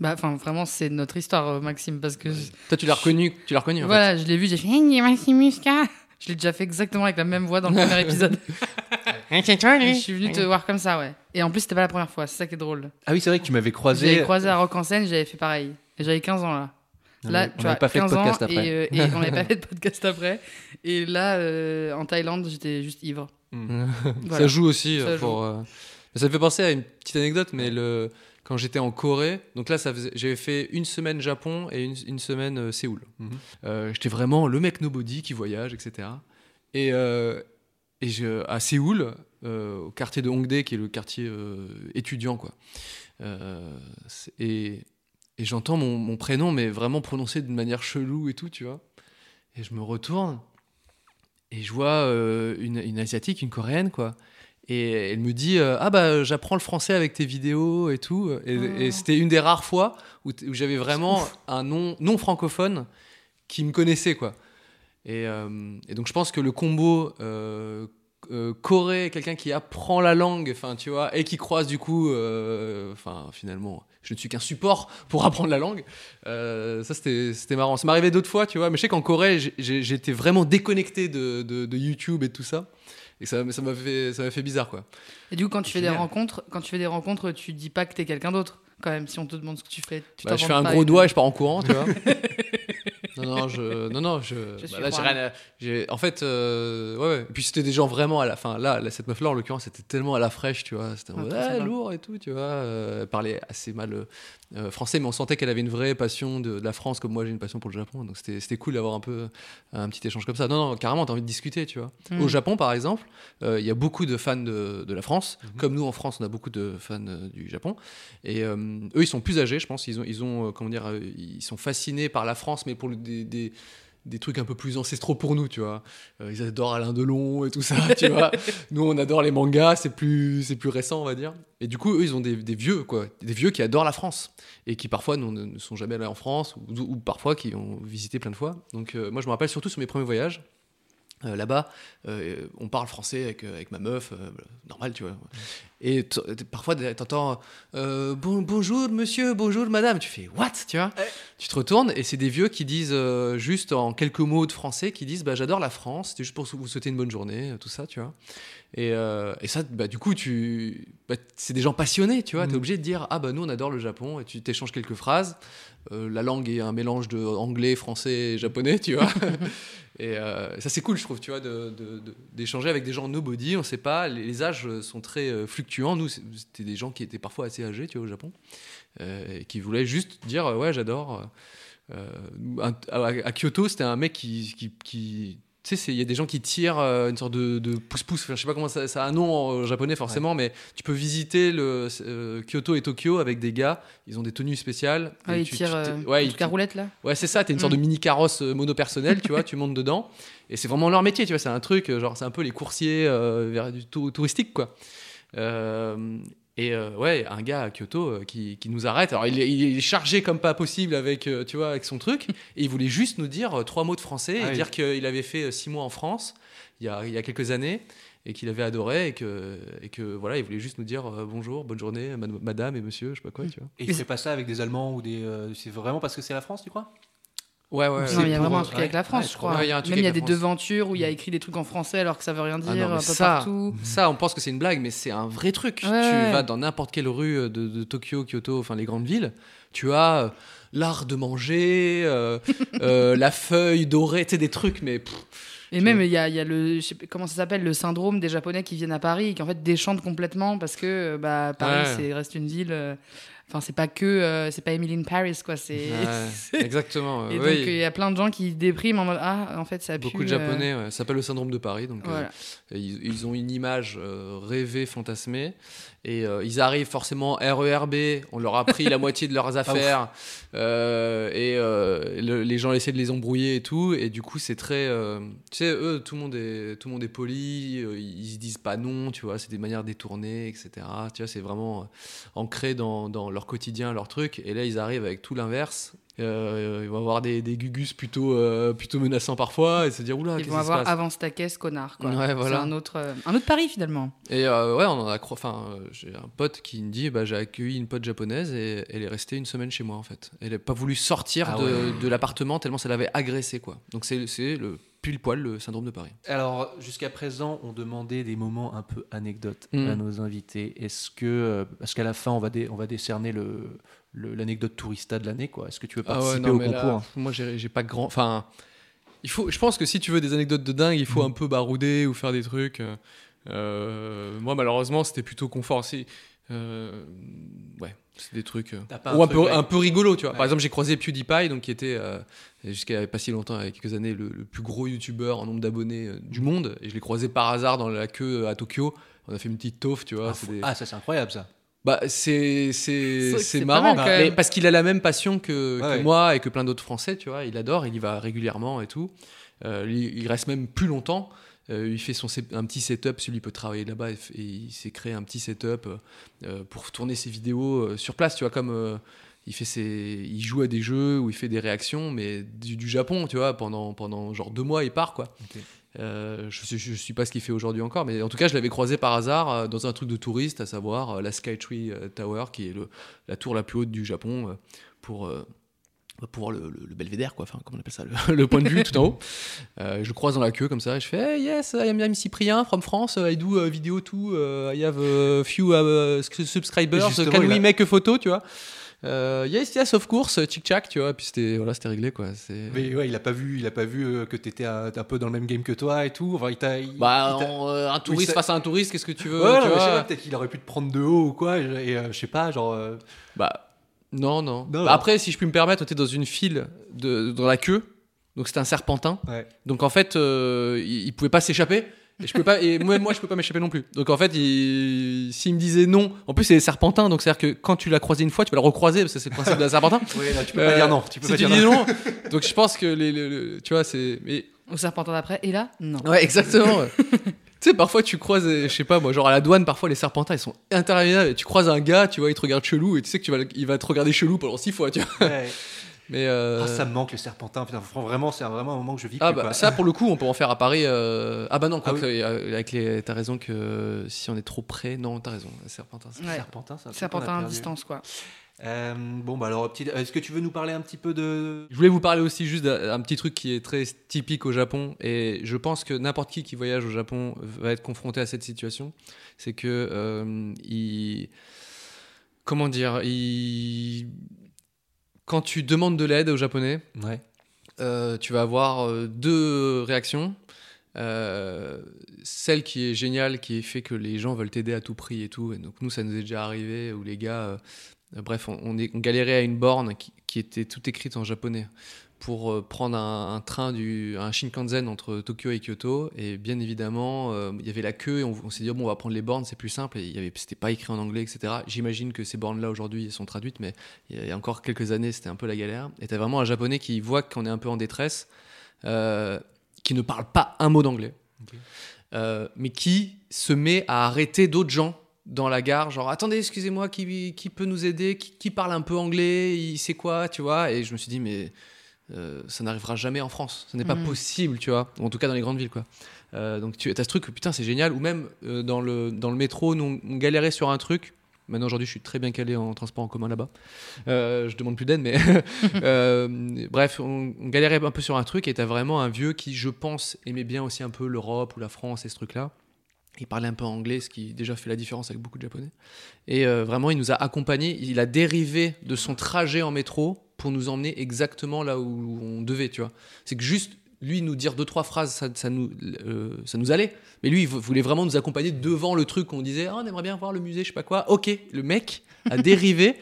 Bah, enfin, vraiment, c'est notre histoire, euh, Maxime, parce que je- Toi, tu l'as reconnu, tu l'as reconnu. En voilà, je l'ai vu, j'ai fait K. Je l'ai déjà fait exactement avec la même voix dans le premier épisode. C'est toi, lui je suis venu te voir comme ça, ouais. Et en plus, c'était pas la première fois, c'est ça qui est drôle. Ah oui, c'est vrai que tu m'avais J'avais croisé. croisé à Rock en scène, j'avais fait pareil. Et j'avais 15 ans là. On Là, tu vois, pas fait de 15 ans podcast après. Et, euh, et on n'avait pas fait de podcast après. Et là, euh, en Thaïlande, j'étais juste ivre. Ça Voilà. joue aussi. Ça euh, joue. pour, euh, Ça me fait penser à une petite anecdote, mais le... quand j'étais en Corée, donc là, ça faisait- j'avais fait une semaine Japon et une, une semaine euh, Séoul. Mhm. Euh, j'étais vraiment le mec nobody qui voyage, etc. Et, euh, et je, à Séoul, euh, au quartier de Hongdae, qui est le quartier euh, étudiant, quoi. Euh, et j'entends mon, mon prénom, mais vraiment prononcé d'une manière chelou et tout, tu vois. Et je me retourne et je vois euh, une, une asiatique, une coréenne, quoi. Et elle me dit euh, ah bah j'apprends le français avec tes vidéos et tout. Et, et c'était une des rares fois où, où j'avais vraiment un non non francophone qui me connaissait, quoi. Et, euh, et donc je pense que le combo Corée, quelqu'un qui apprend la langue, enfin tu vois, et qui croise du coup, enfin finalement, je ne suis qu'un support pour apprendre la langue. Euh, ça c'était c'était marrant. Ça m'arrivait d'autres fois, tu vois, mais je sais qu'en Corée, j'étais vraiment déconnecté de, de, de YouTube et de tout ça. Et ça ça m'a fait ça m'a fait bizarre quoi. Et du coup, quand tu fais des rencontres, quand tu fais des rencontres, tu dis pas que t'es quelqu'un d'autre. Quand même, si on te demande ce que tu fais, tu Bah, je fais un gros doigt et je pars en courant, tu vois. non, non, je, non, non, je. Bah là, j'ai rien à- j'ai- En fait, euh, ouais, ouais. Et puis c'était des gens vraiment à la fin. Là, là, cette meuf-là, en l'occurrence, c'était tellement à la fraîche, tu vois. C'était en Ah, mode, ah, lourd et tout, tu vois. Euh, elle parlait assez mal euh, euh, français, mais on sentait qu'elle avait une vraie passion de, de la France, comme moi j'ai une passion pour le Japon. Donc c'était c'était cool d'avoir un peu un petit échange comme ça. Non, non, carrément, t'as envie de discuter, tu vois. Mm. Au Japon, par exemple, euh, il y a beaucoup de fans de, de la France. Mhm. Comme nous, en France, on a beaucoup de fans euh, du Japon. Et euh, eux, ils sont plus âgés, je pense. Ils ont, ils ont euh, comment dire, euh, ils sont fascinés par la France, mais pour le- des, des, des trucs un peu plus ancestraux pour nous, tu vois. Euh, ils adorent Alain Delon et tout ça, tu vois. Nous, on adore les mangas, c'est plus, c'est plus récent, on va dire. Et du coup, eux, ils ont des, des vieux, quoi. Des vieux qui adorent la France et qui parfois ne, ne sont jamais allés en France ou, ou parfois qui ont visité plein de fois. Donc, euh, moi, je me rappelle surtout sur mes premiers voyages. Euh, Là-bas, euh, on parle français avec, euh, avec ma meuf, euh, normal, tu vois. Et t- t- parfois, t'entends bon, bonjour monsieur, bonjour madame. Tu fais what, tu vois Tu te retournes et c'est des vieux qui disent juste en quelques mots de français qui disent bah, j'adore la France, c'était juste pour vous souhaiter une bonne journée, tout ça, tu vois. Et, euh, et ça, bah, du coup, tu, bah, c'est des gens passionnés, tu vois. T'es Mhm. obligé de dire ah bah nous on adore le Japon et tu t'échanges quelques phrases. Euh, la langue est un mélange de anglais, français et japonais, tu vois. et euh, ça c'est cool, je trouve, tu vois, de- de- de- d'échanger avec des gens nobody. On sait pas, les, les âges sont très fluctuants. Nous, c'était des gens qui étaient parfois assez âgés, tu vois, au Japon, et qui voulaient juste dire ouais j'adore. À, à Kyoto, c'était un mec qui, qui, qui- tu sais, il y a des gens qui tirent euh, une sorte de, de pouce-pouce. Enfin, je sais pas comment ça, ça a un nom en japonais forcément, mais tu peux visiter le euh, Kyoto et Tokyo avec des gars. Ils ont des tenues spéciales. Ah, Et il tu- euh, ouais, ils- roulette là Ouais, c'est ça, t'es une sorte Mm. de mini carrosse monopersonnel, tu vois, tu montes dedans. Et c'est vraiment leur métier, tu vois, c'est un truc, genre, c'est un peu les coursiers euh, vers du tou- touristique, quoi. Et euh, ouais, un gars à Kyoto euh, qui, qui nous arrête. Alors, il est, il est chargé comme pas possible avec, euh, tu vois, avec son truc. Et il voulait juste nous dire euh, trois mots de français Ah et oui. dire qu'il avait fait six mois en France il y a, il y a quelques années et qu'il avait adoré et que, et que voilà, il voulait juste nous dire euh, bonjour, bonne journée, mad- madame et monsieur, je sais pas quoi, tu vois. Et il fait pas ça avec des Allemands ou des. euh, c'est vraiment parce que c'est la France, tu crois? Ouais, ouais. Il y a vraiment un truc ouais, avec la France, ouais, je crois. crois. Ouais, il y a un truc Même il y a des France. devantures où il y a écrit des trucs en français alors que ça veut rien dire Ah non, mais un peu ça- partout. Ça, on pense que c'est une blague, mais c'est un vrai truc. Ouais, tu ouais. vas dans n'importe quelle rue euh, de, de Tokyo, Kyoto, enfin les grandes villes, tu as euh, l'art de manger, euh, euh, la feuille dorée, tu sais, des trucs, mais pff, Et même, il y a, il y a le. je sais pas comment ça s'appelle Le syndrome des Japonais qui viennent à Paris et qui en fait déchantent complètement parce que bah, Paris Ouais. c'est reste une ville. Euh, Enfin, c'est pas que. euh, c'est pas Emily in Paris, quoi. C'est. ouais, exactement. Et euh, donc, il y a plein de gens qui dépriment en mode Ah, en fait, ça pue. beaucoup de euh, Japonais, ouais, ça s'appelle le syndrome de Paris. Donc, euh, Voilà. Et Ils, ils ont une image euh, rêvée, fantasmée. Et euh, ils arrivent forcément RERB. On leur a pris la moitié de leurs affaires. Euh, et euh, le- les gens essaient de les embrouiller et tout. Et du coup, c'est très. tu sais, eux, tout le monde est, tout le monde est poli. ils se disent pas non, tu vois. C'est des manières détournées, etc. Tu vois, c'est vraiment ancré dans, dans leur quotidien, leur truc. Et là, ils arrivent avec tout l'inverse. Euh, ils vont avoir des, des gugus plutôt, euh, plutôt menaçants parfois et se dire oula, Ils qu'est-ce vont qui se avoir passe avance ta caisse, connard. Quoi. Ouais, voilà. C'est un autre, euh, un autre pari finalement. Et euh, ouais, on en a cro- Enfin, j'ai un pote qui me dit bah, j'ai accueilli une pote japonaise et elle est restée une semaine chez moi en fait. Elle n'a pas voulu sortir Ah de, ouais. de l'appartement tellement ça l'avait agressé quoi. Donc c'est c'est le pile poil le syndrome de Paris. Alors, jusqu'à présent, on demandait des moments un peu anecdotes Mm. à nos invités. Est-ce que, parce qu'à la fin, on va, dé- on va décerner le- l'anecdote tourista de l'année, quoi. Est-ce que tu veux participer au concours moi j'ai pas grand. Enfin, il faut. Je pense que si tu veux des anecdotes de dingue, il faut un peu barouder ou faire des trucs. euh, euh, moi malheureusement c'était plutôt confort. Si, euh, ouais, c'est des trucs. euh, ou un, truc, peu, ouais. un peu rigolo, tu vois. Par Ouais. exemple, j'ai croisé PewDiePie, donc qui était jusqu'à pas si longtemps, il y a quelques années, le, le plus gros youtubeur en nombre d'abonnés du monde. Et je l'ai croisé par hasard dans la queue à Tokyo. On a fait une petite taufe, tu vois. Ah, c'est des- ah, ça, c'est incroyable, ça. Bah, c'est C'est marrant, mal, mais même. parce qu'il a la même passion que, Ouais, moi et que plein d'autres Français, tu vois. Il adore, il y va régulièrement et tout. Euh, il, il reste même plus longtemps. Euh, il fait son, un petit setup, celui peut travailler là-bas et, il s'est créé un petit setup euh, pour tourner ses vidéos euh, sur place, tu vois, comme euh, il fait ses, il joue à des jeux où il fait des réactions, mais du, du Japon, tu vois, pendant pendant genre deux mois, il part quoi. Euh, je je sais pas ce qu'il fait aujourd'hui encore, mais en tout cas, je l'avais croisé par hasard euh, dans un truc de touriste, à savoir euh, la Skytree euh, Tower, qui est le, la tour la plus haute du Japon, pour, pour voir le, le- le belvédère, quoi. Enfin, comment on appelle ça, le, point de vue tout en haut. Je le croise dans la queue comme ça, et je fais hey, Yes, I am, I'm Cyprien from France, I do uh, video too, uh, I have a few uh, subscribers, Justement, can we a- make a photo, tu vois? Euh, yes, yes, of course, chic chac, tu vois. Puis c'était voilà, c'était réglé, quoi. C'est Mais ouais, il a pas vu, il a pas vu euh, que t'étais un, un peu dans le même game que toi et tout. Enfin, il t'a. il- bah, il t'a- en, euh, un touriste ça- face à un touriste, qu'est-ce que tu veux Ouais, non, tu sais vois pas, peut-être qu'il aurait pu te prendre de haut ou quoi. Et, et, euh, je sais pas, genre. euh, Bah, non, non. Non, Bah, non. Après, si je puis me permettre, on était dans une file de, dans la queue. Donc c'était un serpentin. Ouais. Donc en fait, euh, il, il pouvait pas s'échapper. Et, je peux pas, et moi, moi, je peux pas m'échapper non plus. Donc en fait, il- s'il me disait non, en plus c'est des serpentins, donc c'est-à-dire que quand tu l'as croisé une fois, tu vas le recroiser, parce que c'est le principe d'un serpentin. Ouais, là, tu peux Euh, pas dire non. Tu peux si pas tu dire dis non. non, donc je pense que les, les- les- tu vois, c'est. Mais Au serpentin d'après. Et là, non. Ouais, exactement. tu sais, parfois tu croises, euh, je sais pas moi, genre à la douane, parfois les serpentins ils sont interminables. Et tu croises un gars, tu vois, il te regarde chelou et tu sais que tu vas, il va te regarder chelou pendant six fois, tu vois. Ouais. Mais euh, Ah, ça me manque le serpentin. Putain, vraiment, c'est vraiment un moment que je vis. ah, plus, bah, quoi. ça pour le coup, on peut en faire à Paris. euh, Ah bah non, quoi Ah que, euh, avec les, t'as raison que si on est trop près, non, t'as raison. Serpentin. Ouais. Serpentin, c'est un truc qu'on a Serpentin à distance, quoi. Euh, bon, bah alors, petit- est-ce que tu veux nous parler un petit peu de. Je voulais vous parler aussi juste d'un un petit truc qui est très typique au Japon et je pense que n'importe qui qui voyage au Japon va être confronté à cette situation. C'est que euh, il- comment dire, il- quand tu demandes de l'aide aux Japonais, Ouais. euh, tu vas avoir euh, deux réactions. Euh, celle qui est géniale, qui fait que les gens veulent t'aider à tout prix et tout. Et donc nous, ça nous est déjà arrivé où les gars, euh, bref, on, on, est, on galérait à une borne qui, qui était toute écrite en japonais pour euh, prendre un, un train du un Shinkansen entre Tokyo et Kyoto. Et bien évidemment, euh, il y avait la queue et on, on s'est dit bon, on va prendre les bornes, c'est plus simple. Et c'était pas écrit en anglais, etc. J'imagine que ces bornes-là aujourd'hui sont traduites, mais il y a- encore quelques années, c'était un peu la galère. Et t'as vraiment un japonais qui voit qu'on est un peu en détresse, euh, qui ne parle pas un mot d'anglais, euh, mais qui se met à arrêter d'autres gens dans la gare, genre attendez, excusez-moi, qui, qui peut nous aider, qui, qui parle un peu anglais, il sait quoi, tu vois? Et je me suis dit, mais euh, ça n'arrivera jamais en France, ce n'est pas Mhm. possible, tu vois, en tout cas dans les grandes villes, quoi. Euh, donc tu as ce truc, putain, c'est génial, ou même euh, dans, le, dans le métro, nous on, galérait sur un truc. Maintenant aujourd'hui, je suis très bien calé en transport en commun là-bas. Je demande plus d'aide, mais bref, on, on galérait un peu sur un truc et t'as vraiment un vieux qui, je pense, aimait bien aussi un peu l'Europe ou la France et ce truc-là. Il parlait un peu anglais, ce qui déjà fait la différence avec beaucoup de japonais. Et euh, vraiment, il nous a accompagnés. Il a dérivé de son trajet en métro pour nous emmener exactement là où on devait, tu vois. C'est que juste lui nous dire deux trois phrases, ça, ça nous, euh, ça nous allait. Mais lui, il vou- voulait vraiment nous accompagner devant le truc. On disait, Ah, on aimerait bien voir le musée, je sais pas quoi. Ok, le mec a dérivé.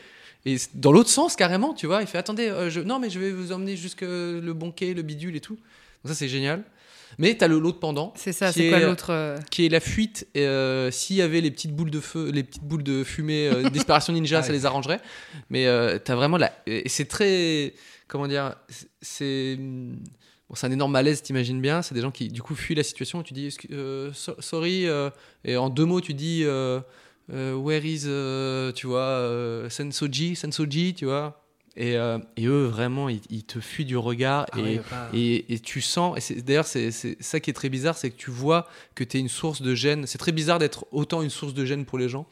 Et dans l'autre sens, carrément, tu vois, il fait Attendez, euh, je... non, mais je vais vous emmener jusque le banquet, le bidule et tout. Donc, ça, c'est génial. Mais t'as le l'autre pendant, C'est ça, Qui c'est quoi est- l'autre euh, qui est la fuite. euh, S'il y avait les petites boules de feu, les petites boules de fumée euh, d'Inspiration Ninja, ça les arrangerait. Mais euh, t'as vraiment la. Et c'est très. Comment dire c'est-. Bon, c'est un énorme malaise, t'imagines bien. C'est des gens qui, du coup, fuient la situation. Tu dis, euh, so- sorry, euh, et en deux mots, tu dis, euh, euh, where is, euh, tu vois, euh, Sensoji, Sensoji, tu vois. Et, euh, et eux, vraiment, ils, ils te fuient du regard. Ah et, ouais, pas- et, et tu sens, et c'est- d'ailleurs, c'est c'est ça qui est très bizarre, c'est que tu vois que tu es une source de gêne. C'est très bizarre d'être autant une source de gêne pour les gens,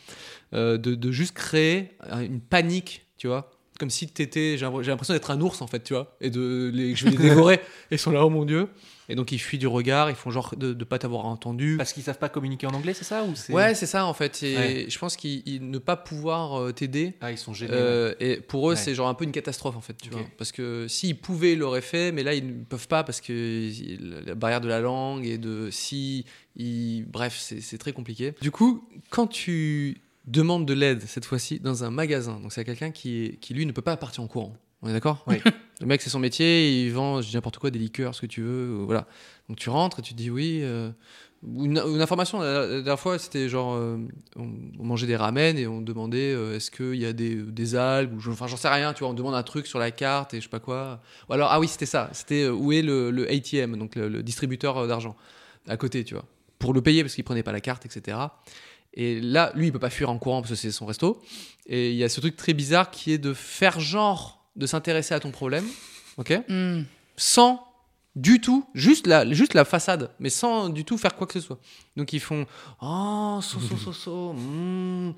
euh, de, de juste créer euh, une panique, tu vois. Comme si t'étais, j'ai l'impression d'être un ours en fait, tu vois, et de les, que je vais les dévorer. et ils sont là, oh mon dieu. Et donc ils fuient du regard, ils font genre de ne pas t'avoir entendu. Parce qu'ils savent pas communiquer en anglais, c'est ça ou. Ouais, c'est ça en fait. Et Ouais. je pense qu'ils ils- ne pas pouvoir euh, t'aider, Ah, ils sont gênés. euh, et pour eux, Ouais. c'est genre un peu une catastrophe en fait, tu vois. Parce que s'ils pouvaient, ils l'auraient fait, mais là, ils ne peuvent pas parce que la barrière de la langue et de si. ils- Bref, c'est très compliqué. Du coup, quand tu demandes de l'aide, cette fois-ci, dans un magasin, donc c'est à quelqu'un qui, qui, lui, ne peut pas partir en courant. On est d'accord Oui. Le mec, c'est son métier, il vend, je dis n'importe quoi, des liqueurs, ce que tu veux, ou voilà. Donc tu rentres et tu dis oui. euh, une, une information, la, la dernière fois, c'était genre, euh, on, on mangeait des ramen et on demandait euh, est-ce qu'il y a des, des algues, ou je- enfin j'en sais rien, tu vois, on demande un truc sur la carte et je sais pas quoi. Ou alors, ah oui, c'était ça, c'était euh, où est le, le ATM, donc le, le distributeur euh, d'argent, à côté, tu vois, pour le payer parce qu'il prenait pas la carte, etc. Et là, lui, il peut pas fuir en courant parce que c'est son resto. Et il y a ce truc très bizarre qui est de faire genre de s'intéresser à ton problème, ok hmm. sans du tout, juste la, juste la façade, mais sans du tout faire quoi que ce soit. Donc ils font Oh, so, so, so, so, hmm,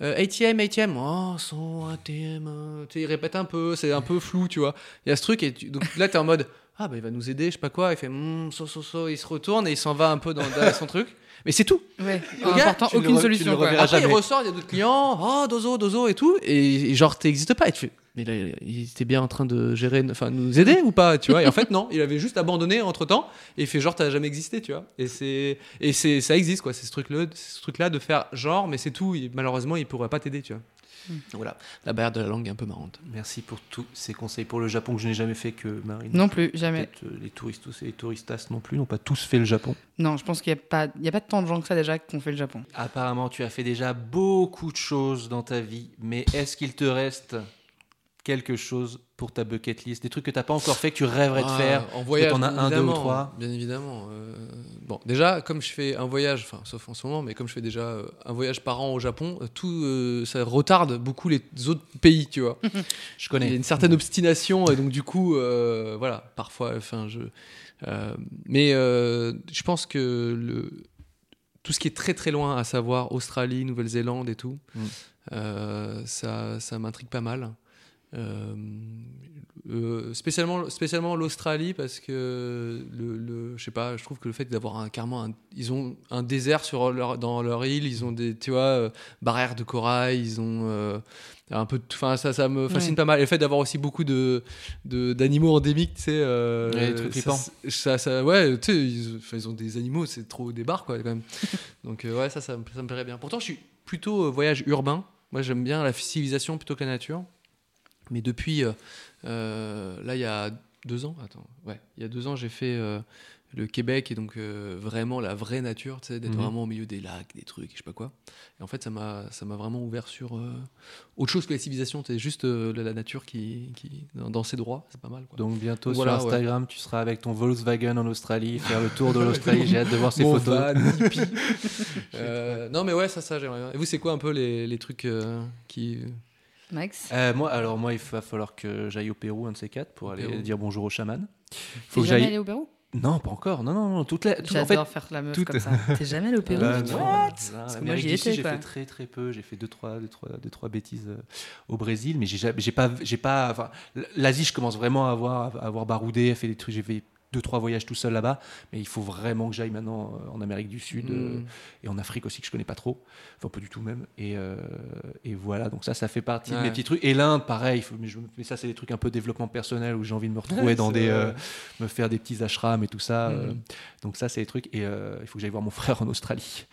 euh, ATM, ATM, oh, son ATM. euh. Tu sais, ils répètent un peu, c'est un peu flou, tu vois. Il y a ce truc, et tu- donc là, t'es en mode Ah, bah il va nous aider, je sais pas quoi. Il fait hmm, so, so, so, il se retourne et il s'en va un peu dans, dans son truc. Mais c'est tout. Ouais, Le gars, important, le aucune re- solution. le quoi. reverras Après, il jamais. ressort, il y a d'autres clients, oh, dozo, dozo et tout, et, et genre, t'existes pas. Et tu fais, mais là, il était bien en train de gérer, enfin, nous aider ou pas, tu vois Et en fait, non, il avait juste abandonné entre temps, et il fait genre, t'as jamais existé, tu vois Et c'est, et c'est, ça existe, quoi, c'est ce truc-là, ce truc-là de faire genre, mais c'est tout, il- malheureusement, il pourrait pas t'aider, tu vois Donc Voilà, la barrière de la langue est un peu marrante. Merci pour tous ces conseils pour le Japon que je n'ai jamais fait que Marine. Non plus, jamais. Euh, les touristos et les touristas non plus n'ont pas tous fait le Japon. Non, je pense qu'il n'y a, pas- il y a pas tant de gens que ça déjà qui ont fait le Japon. Apparemment, tu as fait déjà beaucoup de choses dans ta vie, mais est-ce qu'il te reste quelque chose pour ta bucket list Des trucs que t'as pas encore fait, que tu rêverais de Ah, faire en voyage. t'en as bien un, deux ou trois Bien évidemment. euh, bon, déjà, comme je fais un voyage, enfin, sauf en ce moment, mais comme je fais déjà euh, un voyage par an au Japon, euh, tout euh, ça retarde beaucoup les autres pays, tu vois. Je Il y a connais. une certaine obstination et donc du coup, euh, voilà, parfois, enfin, je. euh, mais euh, je pense que le tout ce qui est très très loin, à savoir Australie, Nouvelle-Zélande et tout, Mm. euh, ça, ça m'intrigue pas mal. Euh, euh, spécialement spécialement l'Australie parce que le, le- je sais pas je trouve que le fait d'avoir un carrément un- ils ont un désert sur leur dans leur île ils ont des tu vois euh, barrières de corail ils ont euh, un peu enfin ça ça me fascine Ouais. pas mal. Et le fait d'avoir aussi beaucoup de d'animaux endémiques tu sais Ouais, trucs ça- flippants. ça, ça ouais tu sais ils, ont des animaux c'est trop des bars quoi quand même. Donc ouais ça ça, me- ça me plairait bien. Pourtant je suis plutôt voyage urbain. Moi j'aime bien la civilisation plutôt que la nature mais depuis, euh, euh, là, il y a deux ans, attends, ouais, il y a deux ans, j'ai fait euh, le Québec et donc euh, vraiment la vraie nature, tu sais, d'être Mhm. vraiment au milieu des lacs, des trucs, je sais pas quoi. Et en fait, ça m'a, ça m'a vraiment ouvert sur euh, autre chose que la civilisation, c'est juste euh, la, la nature qui, qui dans, dans ses droits, c'est pas mal. Quoi. Donc bientôt Voilà, sur Instagram, tu seras avec ton Volkswagen en Australie, faire le tour de l'Australie. J'ai hâte de voir ces photos. van, non, mais ouais, ça, ça, j'aimerais bien. Et vous, c'est quoi un peu les, les trucs qui. Max Euh, moi, alors moi, il va falloir que j'aille au Pérou, un de ces quatre, pour aller Pérou. dire bonjour au chaman. Faut que jamais j'aille. allé au Pérou? Non, pas encore. Non, non, non. Toute la... tout- en fait, J'adore faire la meuf tout- comme ça. T'es jamais allé au Pérou? Non, Parce non, que moi, j'y étais, j'ai fait très très peu. J'ai fait deux trois, deux, trois, deux, trois bêtises euh, au Brésil, mais j'ai pas, j'ai pas. Enfin, l'Asie, je commence vraiment à avoir, à avoir baroudé, à faire des trucs. J'ai fait deux trois voyages tout seul là-bas, mais il faut vraiment que j'aille maintenant euh, en Amérique du Sud euh, Mm. et en Afrique aussi que je connais pas trop, enfin pas du tout même. Et, euh, et voilà, donc ça, ça fait partie de Ouais. mes petits trucs. Et l'Inde, pareil. faut- mais, je- mais ça, c'est des trucs un peu développement personnel où j'ai envie de me retrouver Ouais, dans des, euh, me faire des petits ashrams et tout ça. Mm. euh, donc ça, c'est des trucs. Et euh, il faut que j'aille voir mon frère en Australie,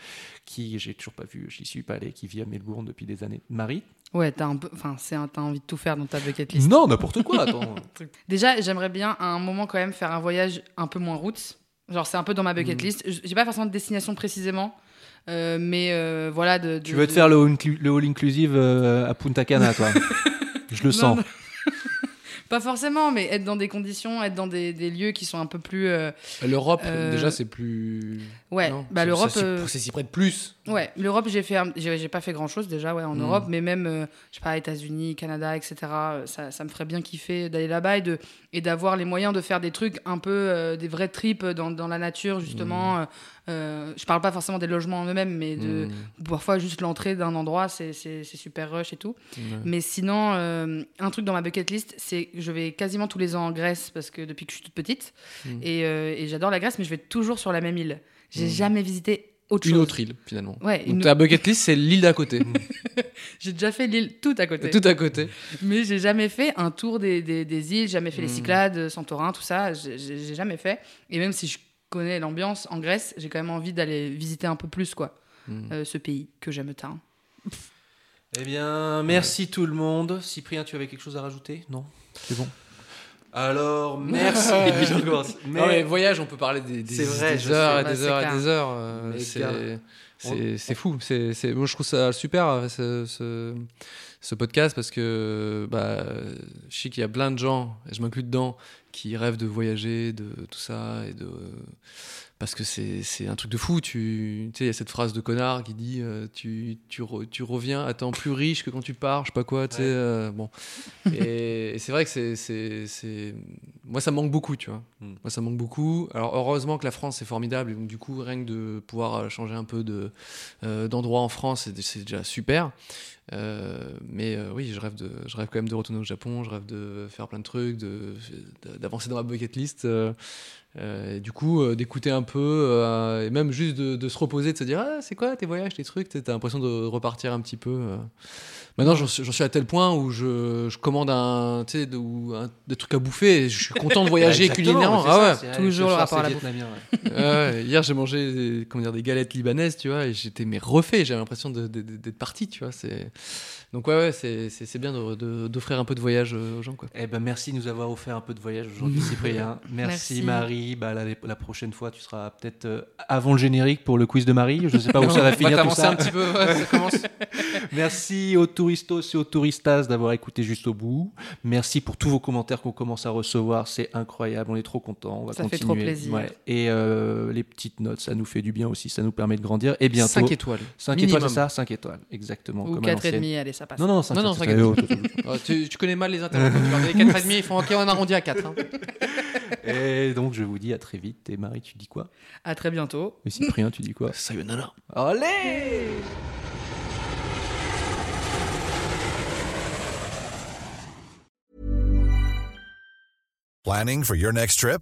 qui j'ai toujours pas vu, j'y suis pas allé, qui vit à Melbourne depuis des années. Marie? Ouais, t'as un peu, enfin, c'est un- t'as envie de tout faire dans ta bucket list. Non, n'importe quoi. Attends. Déjà, j'aimerais bien à un moment quand même faire un voyage un peu moins route. Genre, c'est un peu dans ma bucket Mhm. list. J'ai pas forcément de destination précisément, euh, mais euh, voilà. De, tu veux te de- faire le all, inclu- le all inclusive euh, à Punta Cana, toi? Je le Non, sens. non. Pas forcément, mais être dans des conditions, être dans des, des lieux qui sont un peu plus. euh, L'Europe, Euh, déjà, c'est plus. Ouais, Non, bah c'est- l'Europe. s'y- euh, C'est s'y prête plus. Ouais, l'Europe, j'ai fait, j'ai pas fait grand chose déjà, ouais, en Mm. Europe, mais même, euh, je sais pas, États-Unis, Canada, etc. Ça, ça me ferait bien kiffer d'aller là-bas et de et d'avoir les moyens de faire des trucs un peu des vrais trips dans, dans la nature justement. Euh, euh, je parle pas forcément des logements en eux-mêmes, mais de Mm. parfois juste l'entrée d'un endroit, c'est super rush et tout. Mais sinon, euh, un truc dans ma bucket list, c'est que je vais quasiment tous les ans en Grèce parce que depuis que je suis toute petite Mm. et, euh, et j'adore la Grèce, mais je vais toujours sur la même île. J'ai Mm. jamais visité autre Une chose. autre île, finalement. Ouais, Donc une- ta bucket list, c'est l'île d'à côté. J'ai déjà fait l'île tout à côté. Tout à côté. Mais j'ai jamais fait un tour des, des, des îles, jamais fait les. Cyclades, Santorin, tout ça. J'ai jamais fait. Et même si je connais l'ambiance en Grèce, j'ai quand même envie d'aller visiter un peu plus quoi, Mm. euh, ce pays que j'aime tant. Eh bien, merci tout le monde. Cyprien, tu avais quelque chose à rajouter? Non? C'est bon. Alors, merci. Et. Non, mais voyage, on peut parler des, des, C'est vrai, des je heures et Bah, des heures et clair. des heures. euh, c'est fou. C'est c'est moi je trouve ça super euh, ce, ce, ce podcast parce que bah je sais qu'il y a plein de gens et je m'inclus dedans qui rêvent de voyager, de tout ça et de parce que c'est c'est un truc de fou. Tu tu sais il y a cette phrase de connard qui dit euh, tu tu, re- tu reviens à temps plus riche que quand tu pars, je sais pas quoi. Tu sais Ouais. euh, bon et, et c'est vrai que c'est moi ça me manque beaucoup, tu vois. Mm. Moi, ça manque beaucoup. Alors, heureusement que la France, c'est formidable. Et donc, du coup, rien que de pouvoir euh, changer un peu de, euh, d'endroit en France, c'est déjà super. Euh, mais euh, oui, je rêve, de, je rêve quand même de retourner au Japon. Je rêve de faire plein de trucs, de, d'avancer dans ma bucket list. euh, euh, du coup, euh, d'écouter un peu, euh, et même juste de, de se reposer, de se dire Ah, c'est quoi tes voyages, tes trucs T'as l'impression de repartir un petit peu. Maintenant, j'en suis, à tel point où je, je commande un, tu sais, de- ou un- des trucs à bouffer et je suis content de voyager culinairement. Ah ouais. Toujours le rapport à la bouffe. ouais. Hier j'ai mangé des, comment dire, des galettes libanaises, tu vois, et j'étais mais refait. J'avais l'impression d'être parti, tu vois. C'est Donc ouais, ouais c'est- bien d'offrir un peu de voyage euh, aux gens. Quoi. Eh ben merci de nous avoir offert un peu de voyage aujourd'hui, Cyprien. Merci, Merci. Marie. Bah, la, la prochaine fois, tu seras peut-être euh, avant le générique pour le quiz de Marie. Je sais pas où ça va finir tout ça. un petit peu, ouais, ça commence. Merci aux touristos et aux touristas d'avoir écouté juste au bout. Merci pour tous vos commentaires qu'on commence à recevoir. C'est incroyable. On est trop contents. On va Ça fait continuer. trop plaisir. Ouais. Et euh, les petites notes, ça nous fait du bien aussi. Ça nous permet de grandir. Et bientôt. 5 étoiles. 5 Minimum. étoiles, c'est ça? 5 étoiles, exactement. Ou comme à 4,5, l'ancienne. allez, ça passe. Non, non, 5 Non, non, étoiles. cinq Oh, oh, oh, Oh, tu, tu connais mal les intervenants. tu dis 4,5, ils font OK, on arrondit à 4. hein. Et donc, je vous dis à très vite. Et Marie, tu dis quoi? À très bientôt. Et Cyprien, tu dis quoi? Sayonara. Allez Planning for your next trip?